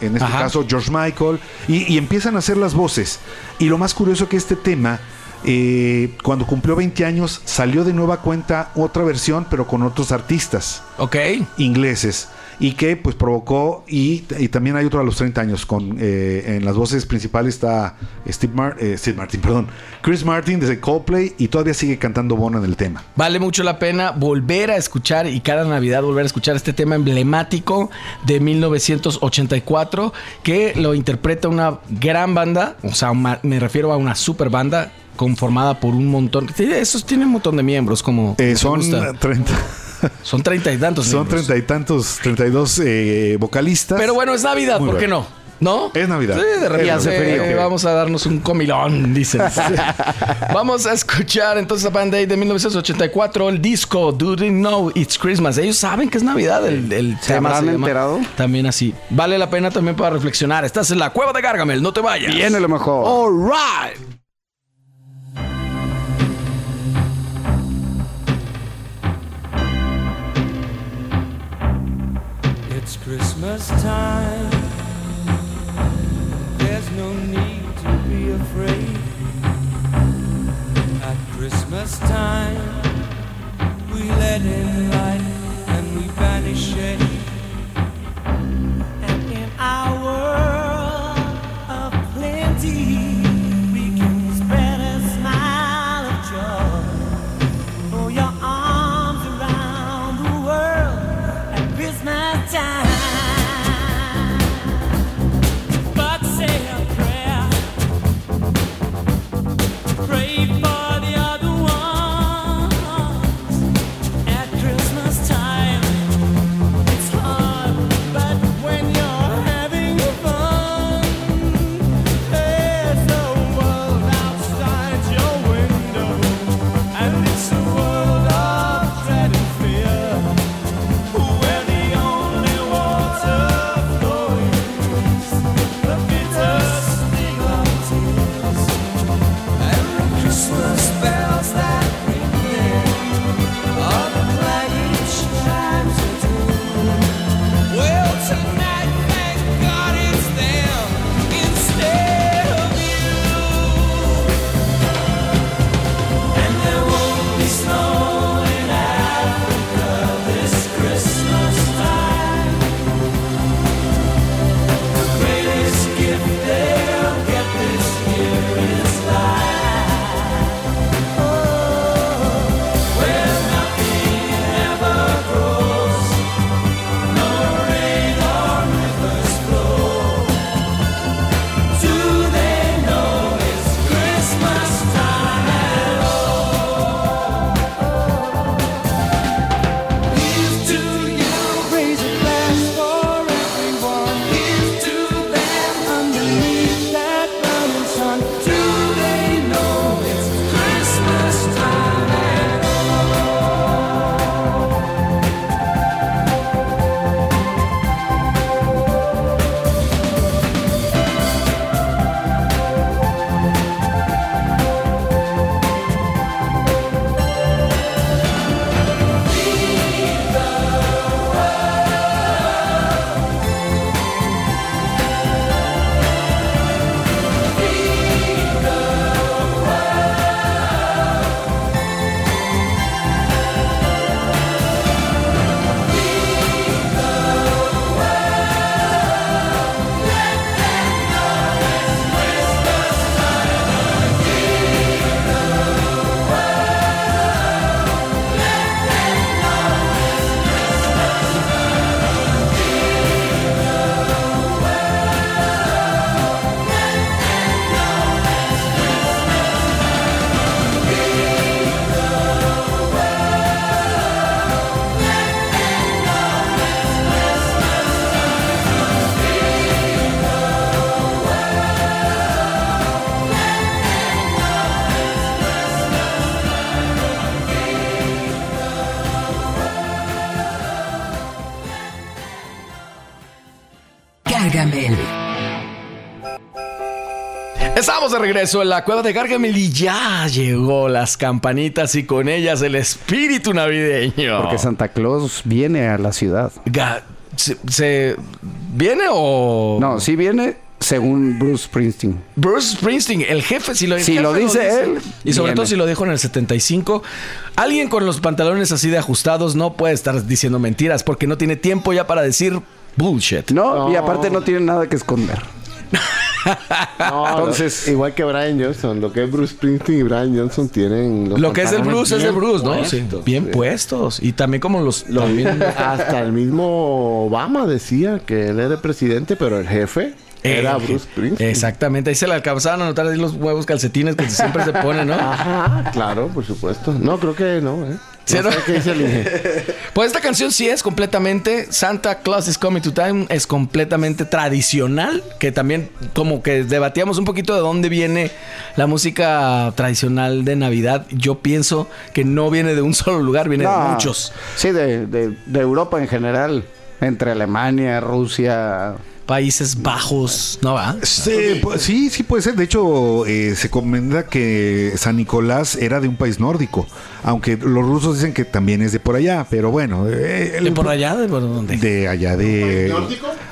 en este Ajá. caso George Michael, y, y empiezan a hacer las voces. Y lo más curioso que este tema eh, cuando cumplió 20 años salió de nueva cuenta otra versión, pero con otros artistas Ok. ingleses y que pues provocó y, y también hay otro a los 30 años con eh, en las voces principales está Steve, Mar- eh, Steve Martin perdón Chris Martin desde Coldplay y todavía sigue cantando Bono en el tema Vale mucho la pena volver a escuchar y cada Navidad volver a escuchar este tema emblemático de 1984 que lo interpreta una gran banda, o sea, me refiero a una super banda conformada por un montón, esos tienen un montón de miembros como Eh, son gusta. 30 son treinta y tantos son treinta y tantos 32 eh, vocalistas Pero bueno, es Navidad, Muy ¿por qué bueno. no? ¿No? Es Navidad. Sí, de repente Y hace frío. eh, vamos a darnos un comilón, dicen. vamos a escuchar entonces a Band Aid de 1984, el disco Do They Know It's Christmas. Ellos saben que es Navidad, el, el ¿Se tema habrán se llama enterado? También así. Vale la pena también para reflexionar. Estás en la cueva de Gargamel, no te vayas. Viene lo mejor. All right. It's Christmas time. There's no need to be afraid. At Christmas time, we let in light de regreso en la cueva de Gargamel y ya llegó las campanitas y con ellas el espíritu navideño. Porque Santa Claus viene a la ciudad. Ga- se, se- viene o No, sí viene según Bruce Springsteen. Bruce Springsteen, el jefe, si lo, el Si jefe lo dice él, y sobre viene. todo si lo dijo en el 75, alguien con los pantalones así de ajustados no puede estar diciendo mentiras porque no tiene tiempo ya para decir bullshit. No, y aparte no tiene nada que esconder. No, Entonces- no, igual que Brian Johnson, lo que es Bruce Springsteen y Brian Johnson tienen los Lo que es el pantalones blues es de Bruce, ¿no? puestos, Sí, bien sí. puestos. Y también como los... También- hasta el mismo Obama decía que él era el presidente, pero el jefe era Bruce Springsteen. Exactamente, ahí se le alcanzaban a notar ahí los huevos calcetines que siempre se ponen, ¿no? Ajá, claro, por supuesto. No, creo que no, ¿eh? Sí, No ¿no? sé qué dice el Inge. Pues esta canción sí es completamente Santa Claus is Coming to Time, es completamente tradicional, que también como que debatíamos un poquito de dónde viene la música tradicional de Navidad. Yo pienso que no viene de un solo lugar, viene de muchos. Sí, de, de- de Europa en general. Entre Alemania, Rusia. Países Bajos, ¿no va? Sí, sí, sí puede ser. De hecho, eh, se comenta que San Nicolás era de un país nórdico, aunque los rusos dicen que también es de por allá, pero bueno. eh, el- ¿De por allá? ¿De por dónde? De allá de...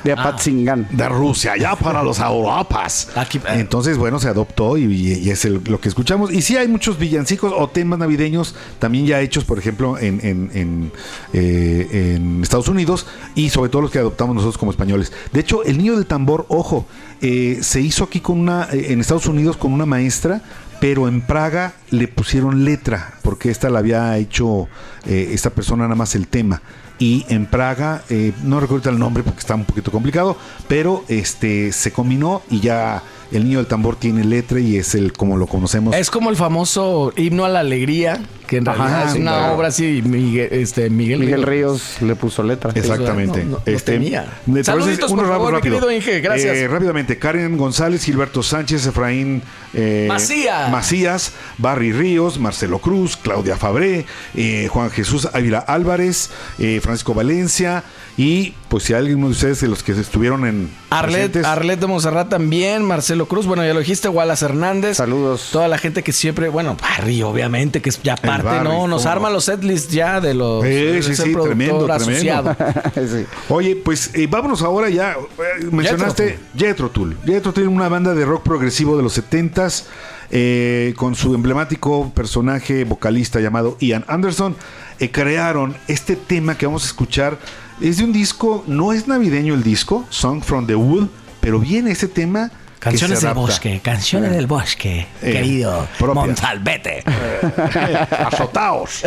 De Apatzingán. de Rusia, allá para los Europas. Aquí- Entonces, bueno, se adoptó y, y es el- lo que escuchamos. Y sí hay muchos villancicos o temas navideños también ya hechos, por ejemplo, en, en- en, eh, en Estados Unidos y sobre todo los que adoptamos nosotros como españoles. De hecho, el niño del tambor, ojo, eh, se hizo aquí con una, eh, en Estados Unidos con una maestra. Pero en Praga le pusieron letra, porque esta la había hecho eh, esta persona nada más el tema y en Praga, eh, no recuerdo el nombre porque está un poquito complicado, pero este se combinó y ya el niño del tambor tiene letra y es el como lo conocemos. Es como el famoso himno a la alegría, que en Ajá, realidad es sí, una claro. obra así, Miguel, este, Miguel, Miguel Ríos le puso letra. Exactamente. No, no, no tenía. Saluditos, por favor, rápido. querido Inge, gracias. Eh, rápidamente, Karen González, Gilberto Sánchez, Efraín eh, Macías. Macías, Barry Ríos, Marcelo Cruz, Claudia Fabré, eh, Juan Jesús Ávila Álvarez, eh, Francisco Valencia y pues si alguien de ustedes de los que estuvieron en Arlet, Arlet de Monserrat también, Marcelo Cruz, bueno, ya lo dijiste, Wallace Hernández. Saludos. Toda la gente que siempre, bueno, Barry, obviamente, que es ya parte, Barry, ¿no? Nos arma no. los setlists ya de los. Sí, sí, sí, tremendo, asociado. Oye, pues eh, vámonos ahora ya. eh, mencionaste Jethro Tull. Jethro Tull, una banda de rock progresivo de los 70s, eh, con su emblemático personaje vocalista llamado Ian Anderson. eh, crearon este tema que vamos a escuchar. Es de un disco, no es navideño el disco, Song from the Wood, pero viene ese tema. Canciones del bosque, canciones del bosque, Eh, querido. Montalbete. Azotaos.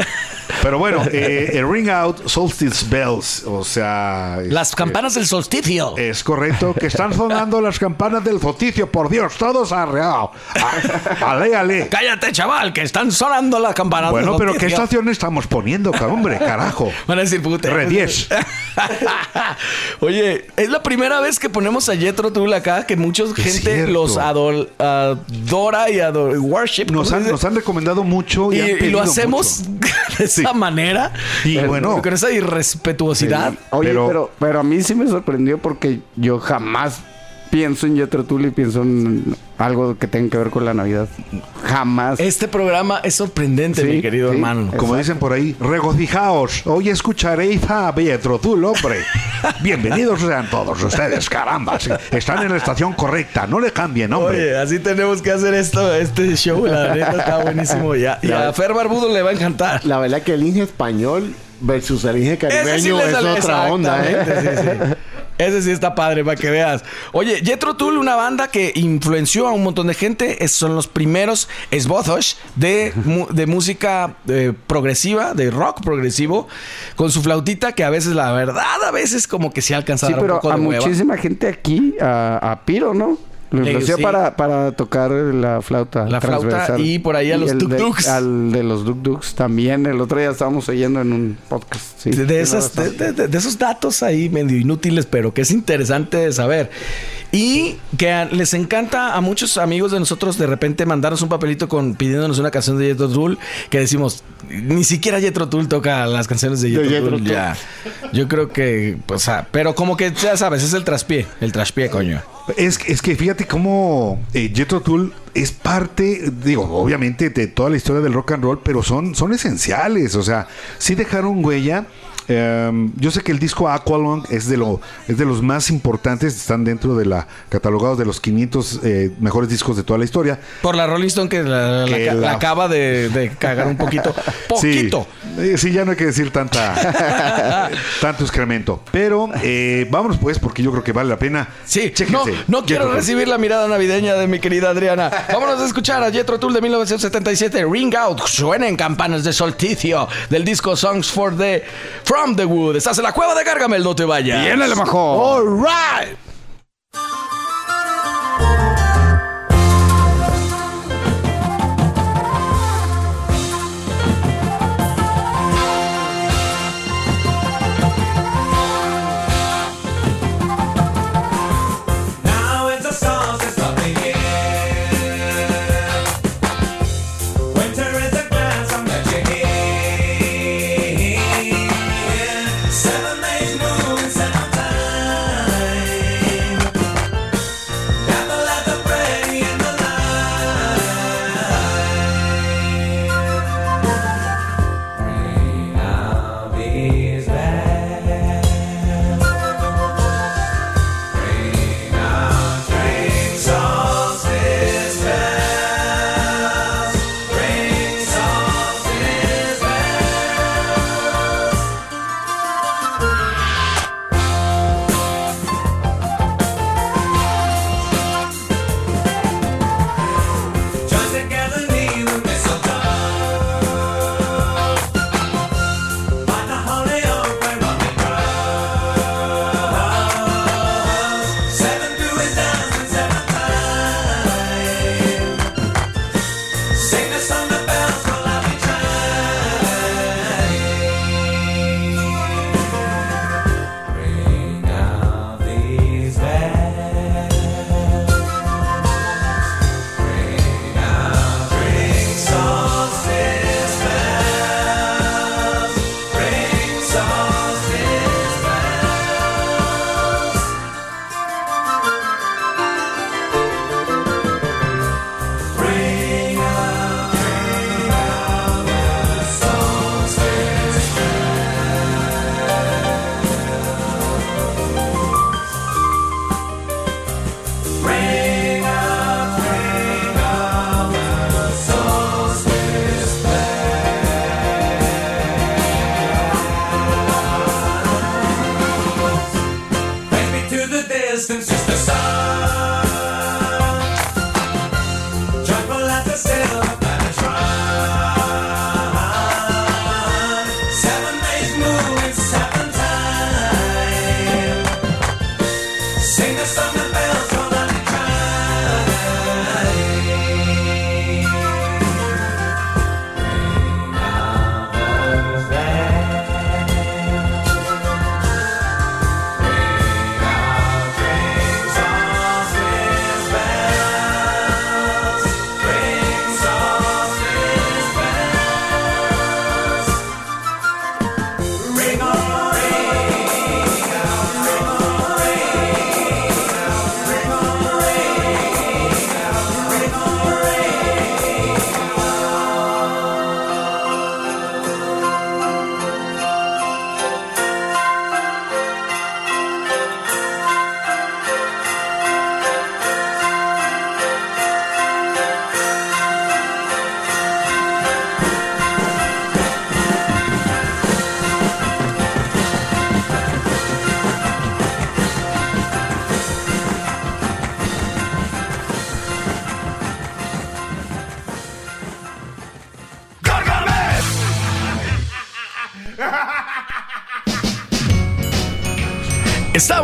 Pero bueno, eh, el Ring Out Solstice Bells, o sea. Las campanas del solsticio. Es correcto, que están sonando las campanas del solsticio, por Dios, todos arreados. Ale, ale. Cállate, chaval, que están sonando las campanas Bueno, del pero ¿qué solsticio. estación estamos poniendo, hombre? Carajo. Van a decir pute. Re 10. Oye, es la primera vez que ponemos a Jethro Tull acá, que mucha gente los adol- adora y adora, worship. Nos ¿cómo han, nos han recomendado mucho y, y, han y lo hacemos mucho. de esa manera. Y bueno. Con esa irrespetuosidad. Oye, Pero- pero... pero, a mí sí me sorprendió porque yo jamás pienso en Jethro Tull y pienso en algo que tenga que ver con la Navidad. Jamás. Este programa es sorprendente, Sí, mi querido sí. hermano. Como dicen por ahí, regocijaos. Hoy escucharéis a Pietro Tull, hombre. Bienvenidos sean todos ustedes, caramba. Están en la estación correcta, no le cambien, hombre. Oye, así tenemos que hacer esto, este show. La neta está buenísimo. Ya, y a Fer Barbudo le va a encantar. La verdad que el Inge español versus el Inge sí caribeño es otra onda, ¿eh? Sí, sí. Ese sí está padre para que veas. Oye, Jethro Tull, una banda que influenció a un montón de gente, es- son los primeros esbozos de, de música eh, progresiva, de rock progresivo, con su flautita que a veces, la verdad, a veces como que se alcanza a Sí, dar un pero poco a muchísima gente aquí, a, a Piro, ¿no? Lo influenció sí. para, para tocar la flauta. La flauta y por ahí a los el de- tuk-tuks. Al de los Duk Duks también. El otro día estábamos oyendo en un podcast. sí. de, de esas, de, de- de- de esos datos ahí medio inútiles, pero que es interesante de saber. Y que a- les encanta a muchos amigos de nosotros de repente mandarnos un papelito con pidiéndonos una canción de Jethro Tull que decimos, ni siquiera Jethro Tull toca las canciones de Jethro. Tull. Ya. Yo creo que, pues, ah, pero como que ya sabes, es el traspié, el traspié, coño. Es, es que fíjate cómo eh, Jethro Tull es parte, digo, obviamente de toda la historia del rock and roll, pero son, son esenciales. O sea, sí dejaron huella. Em, yo sé que el disco Aqualung es de, lo, es de los más importantes, están dentro de la catalogados de los 500 eh, mejores discos de toda la historia. Por la Rolling Stone que la, la- Que la la- acaba de, de cagar un poquito. Poquito. Sí, Eh, sí, ya no hay que decir tanta tanto excremento. Pero eh, vámonos pues, porque yo creo que vale la pena. Sí, Chéquense. no, no quiero recibir la mirada navideña de mi querida Adriana. Vámonos a escuchar a Jethro Tull de 1977, Ring Out, suenen campanas de solsticio del disco Songs for the From the Wood. Estás en la cueva de Gargamel, no te vayas. Bien, el mejor. All right.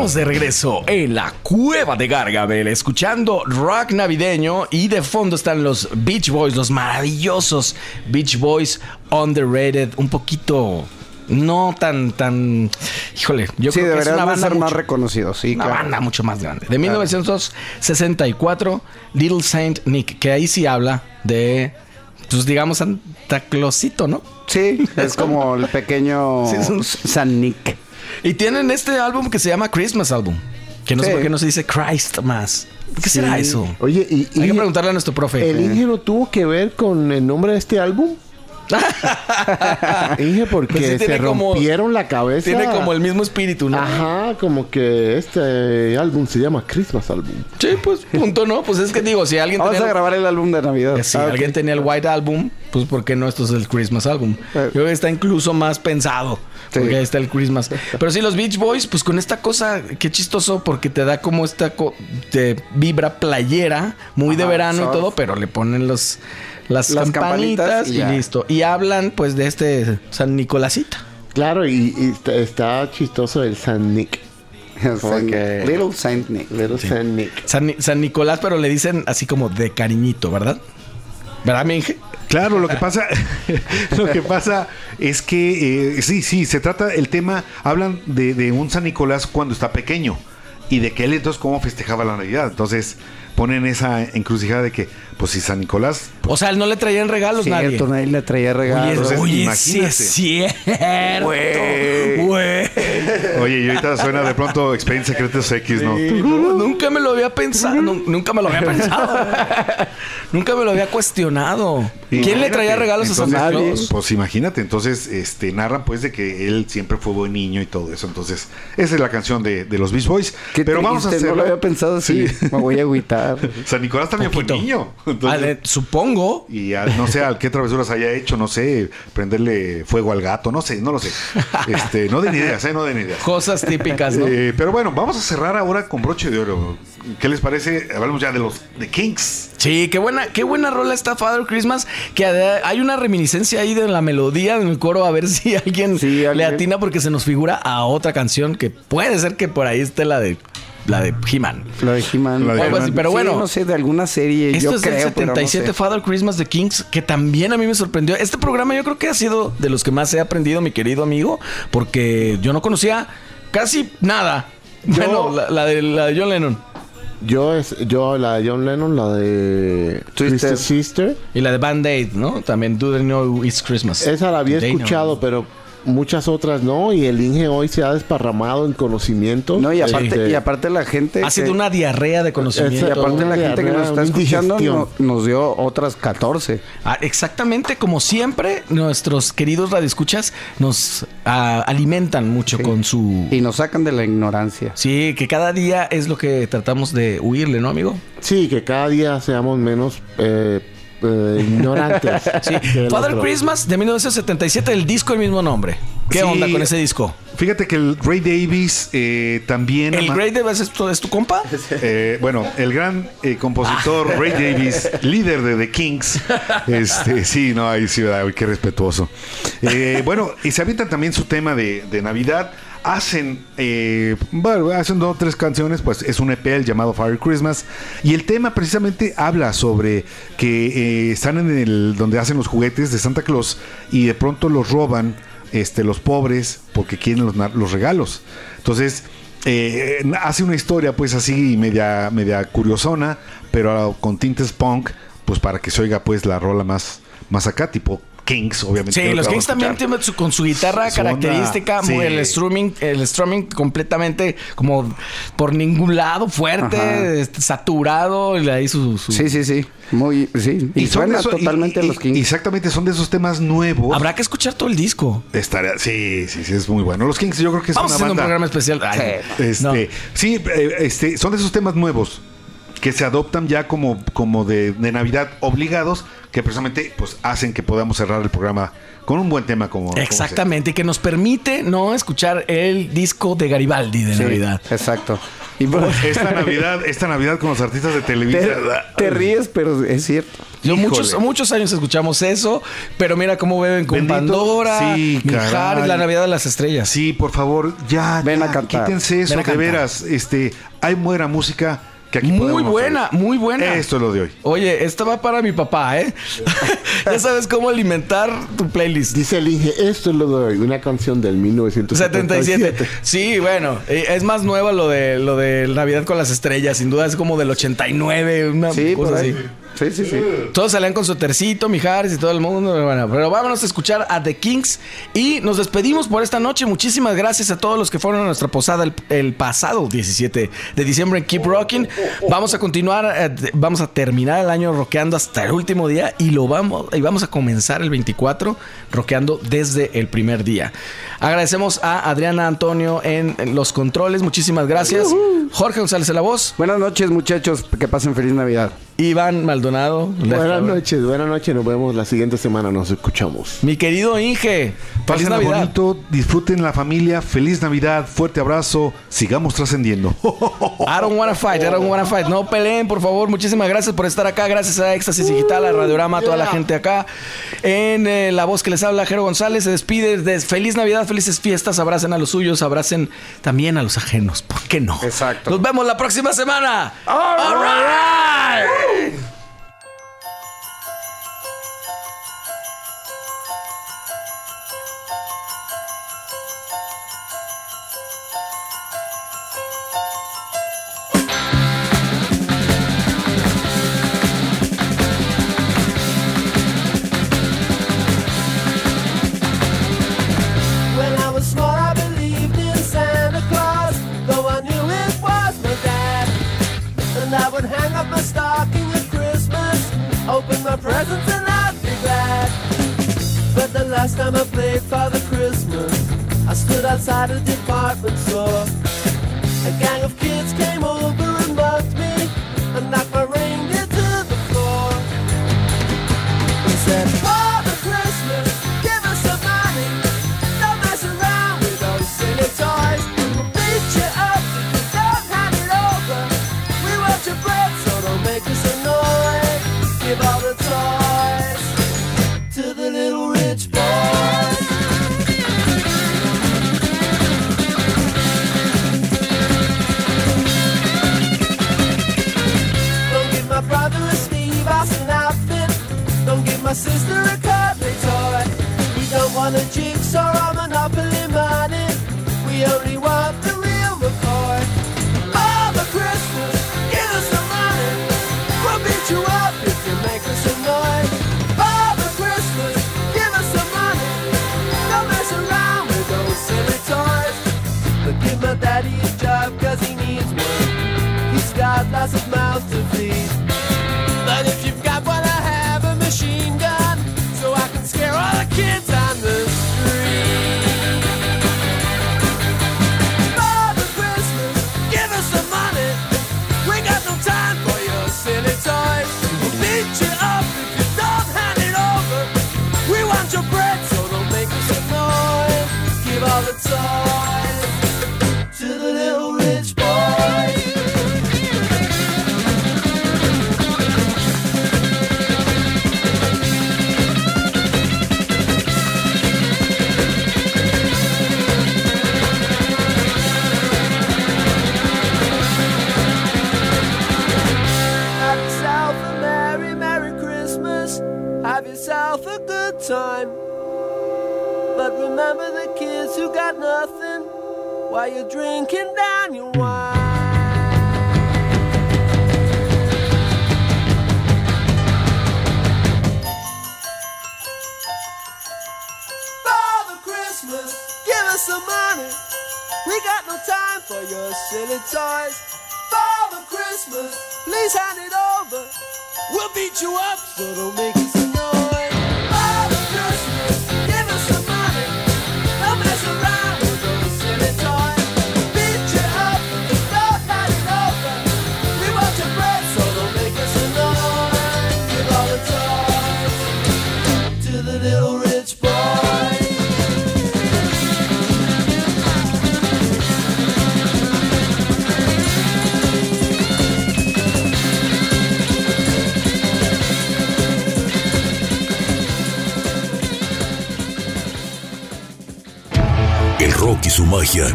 Estamos de regreso en la cueva de Gargamel, escuchando rock navideño y de fondo están los Beach Boys, los maravillosos Beach Boys underrated, un poquito no tan tan híjole, yo Sí, creo que es deberían una banda ser más reconocidos, sí, una claro. banda mucho más grande. De 1964, Little Saint Nick, que ahí sí habla de pues digamos Santa Clausito, ¿no? Sí, es como el pequeño Sí, es un- San Nick. Y tienen este álbum que se llama Christmas Album. Que no sé por qué no se dice Christ más. ¿Qué será eso? Oye, y, Hay y que preguntarle a nuestro profe. ¿el Inge no tuvo que ver con el nombre de este álbum? Inge, porque Pues sí, se como- rompieron la cabeza. Tiene como el mismo espíritu, ¿no? Ajá, como que este álbum se llama Christmas Album. Sí, pues punto, ¿no? Pues es que digo, si alguien Vamos tenía, a grabar el álbum de Navidad. si Ah, alguien tenía el White Album, pues ¿por qué no esto es el Christmas Album? Yo Eh. creo que está incluso más pensado. Sí. Porque ahí está el Christmas. Pero sí, los Beach Boys, pues con esta cosa, qué chistoso, porque te da como esta co- te vibra playera, muy de verano y todo, pero le ponen los las, Las campanitas, campanitas y listo. Y hablan pues de este San Nicolásita. Claro, y, y está, está chistoso el San Nick. Saint- que- Little Saint Nick. Little San Nick. San, San Nicolás, pero le dicen así como de cariñito, ¿verdad? ¿Verdad, Minge? Claro, lo que pasa, lo que pasa es que eh, sí, sí, se trata el tema, hablan de, de un San Nicolás cuando está pequeño y de que él entonces cómo festejaba la Navidad. Entonces ponen esa encrucijada de que, pues si San Nicolás, O sea, él no le traían regalos nadie. Cierto, nadie le traía regalos. Entonces, Oye, sí imagínate. es cierto. Güey. Oye, y ahorita suena de pronto Expedientes Secretos X, ¿no? Nunca me lo había pensado. nu- Nunca me lo había pensado. nunca me lo había cuestionado. ¿Quién le traía regalos a Santa Claus? Pues imagínate, entonces este narran pues de que él siempre fue buen niño y todo eso. Entonces, esa es la canción de, de los Beach Boys. Qué Pero vamos a hacer No lo había pensado así. Me voy a agüitar. San Nicolás también Poquito. fue niño. Ah, Entonces, supongo. y al- no sé al qué travesuras haya hecho, no sé, prenderle fuego al gato, no sé, no lo sé. Este, no den ideas, ¿eh? No den ideas. Cosas típicas, ¿no? Eh, pero bueno, vamos a cerrar ahora con broche de oro. ¿Qué les parece? Hablamos ya de los de Kings. Sí, qué buena, qué buena rola está Father Christmas. Que hay una reminiscencia ahí de la melodía en el coro. A ver si alguien Sí, le alguien. atina porque se nos figura a otra canción que puede ser que por ahí esté la de la de He-Man. Lo de He-Man. Lo de Algo así, pero Sí, bueno. no sé, de alguna serie. Esto yo es creo, del pero no 77 sé. Father Christmas de Kings, que también a mí me sorprendió. Este programa yo creo que ha sido de los que más he aprendido, mi querido amigo, porque yo no conocía casi nada. Bueno, la, la de, la de John Lennon Yo, es, yo la de John Lennon, la de Twisted. Twisted Sister, y la de Band Aid, ¿no? También Do They Know It's Christmas. esa la había escuchado, pero muchas otras no. Y el Inge hoy se ha desparramado en conocimiento. No, y aparte, Este, y aparte la gente. Ha sido que- una diarrea de Y conocimiento. aparte la gente que nos está escuchando no- nos dio otras 14. Ah, exactamente, como siempre, nuestros queridos radioescuchas nos ah, alimentan mucho con su... Y nos sacan de la ignorancia. Sí, que cada día es lo que tratamos de huirle, ¿no, amigo? Sí, que cada día seamos menos eh, eh, ignorantes. Sí. Father otro. Christmas de 1977, el disco del mismo nombre. ¿Qué Sí. onda con ese disco? Fíjate que el Ray Davis eh, también... ¿El Grey de es tu, es tu compa? Eh, bueno, el gran eh, compositor Ray Davis, líder de The Kings. Este, sí, no, ahí sí, ¿verdad? Uy, qué respetuoso. Eh, bueno, y se avientan también su tema de, de Navidad. Hacen, eh, bueno, hacen dos o tres canciones, pues es un EP llamado Fire Christmas. Y el tema precisamente habla sobre que eh, están en el donde hacen los juguetes de Santa Claus y de pronto los roban este, los pobres porque quieren los regalos. Entonces, eh, hace una historia pues así media, media curiosona, pero con tintes punk, pues para que se oiga pues la rola más, más acá, tipo Kings, obviamente. Sí, los Kings también tienen su- con su guitarra Su onda, característica, sí. muy el strumming, el strumming completamente como por ningún lado, fuerte, Ajá. este, saturado, y ahí su, su- Sí, sí, sí. Muy, sí. Y, suena totalmente y- a los Kings. Exactamente, son de esos temas nuevos. Habrá que escuchar todo el disco. Estaría- sí, sí, sí, es muy bueno. Los Kings yo creo que es Vamos a una hacer un banda... programa especial. Ay, Este, no. Sí, eh, este, son de esos temas nuevos que se adoptan ya como, como de, de Navidad obligados, que precisamente pues hacen que podamos cerrar el programa con un buen tema como... como Exactamente, y que nos permite no escuchar el disco de Garibaldi de Sí, Navidad. Exacto. Y por- Esta Navidad, esta Navidad con los artistas de Televisa. te, te ríes, pero es cierto. Yo Híjole. muchos, muchos años escuchamos eso, pero mira cómo beben con Bendito- Pandora, Sí, caray. la Navidad de las Estrellas. Sí, por favor, ya, Ven ya, a cantar. quítense eso, Ven a de veras. Este, hay buena música que aquí Muy buena, hacer. muy buena. Esto es lo de hoy. Oye, esta va para mi papá, ¿eh? ya sabes cómo alimentar tu playlist. Dice el Inge, esto es lo de hoy, una canción del 1977. 77. Sí, bueno, es más nueva lo de lo de Navidad con las estrellas, sin duda es como del 89, una Sí, cosa por ahí. así. Sí, sí, sí. Todos salían con su tercito, Mijares y todo el mundo. Bueno, pero vámonos a escuchar a The Kings y nos despedimos por esta noche. Muchísimas gracias a todos los que fueron a nuestra posada el, el pasado 17 de diciembre en Keep Rocking. Vamos a continuar, eh, vamos a terminar el año rockeando hasta el último día y lo vamos y vamos a comenzar el 24 rockeando desde el primer día. Agradecemos a Adriana Antonio en, en los controles. Muchísimas gracias. Jorge González de la voz, Buenas noches, muchachos. Que pasen feliz Navidad. Iván Maldonado. Buenas noches, buenas noches, nos vemos la siguiente semana, nos escuchamos. Mi querido Inge, feliz Navidad. bonito, disfruten la familia, feliz Navidad, fuerte abrazo, sigamos trascendiendo. I don't wanna fight, I don't wanna fight. No peleen, por favor. Muchísimas gracias por estar acá. Gracias a Éxtasis Digital, a Radiorama, a toda la gente acá. En eh, la voz que les habla, Jero González, se despide de feliz Navidad, felices fiestas. Abracen a los suyos, abracen también a los ajenos. ¿Por qué no? Exacto. Nos vemos la próxima semana. All right. Ai!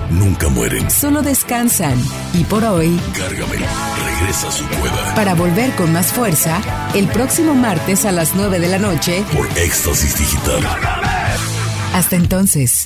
Nunca mueren. Solo descansan. Y por hoy, Cárgame, regresa a su cueva para volver con más fuerza, el próximo martes a las 9 de la noche. por Éxtasis Digital. Hasta entonces.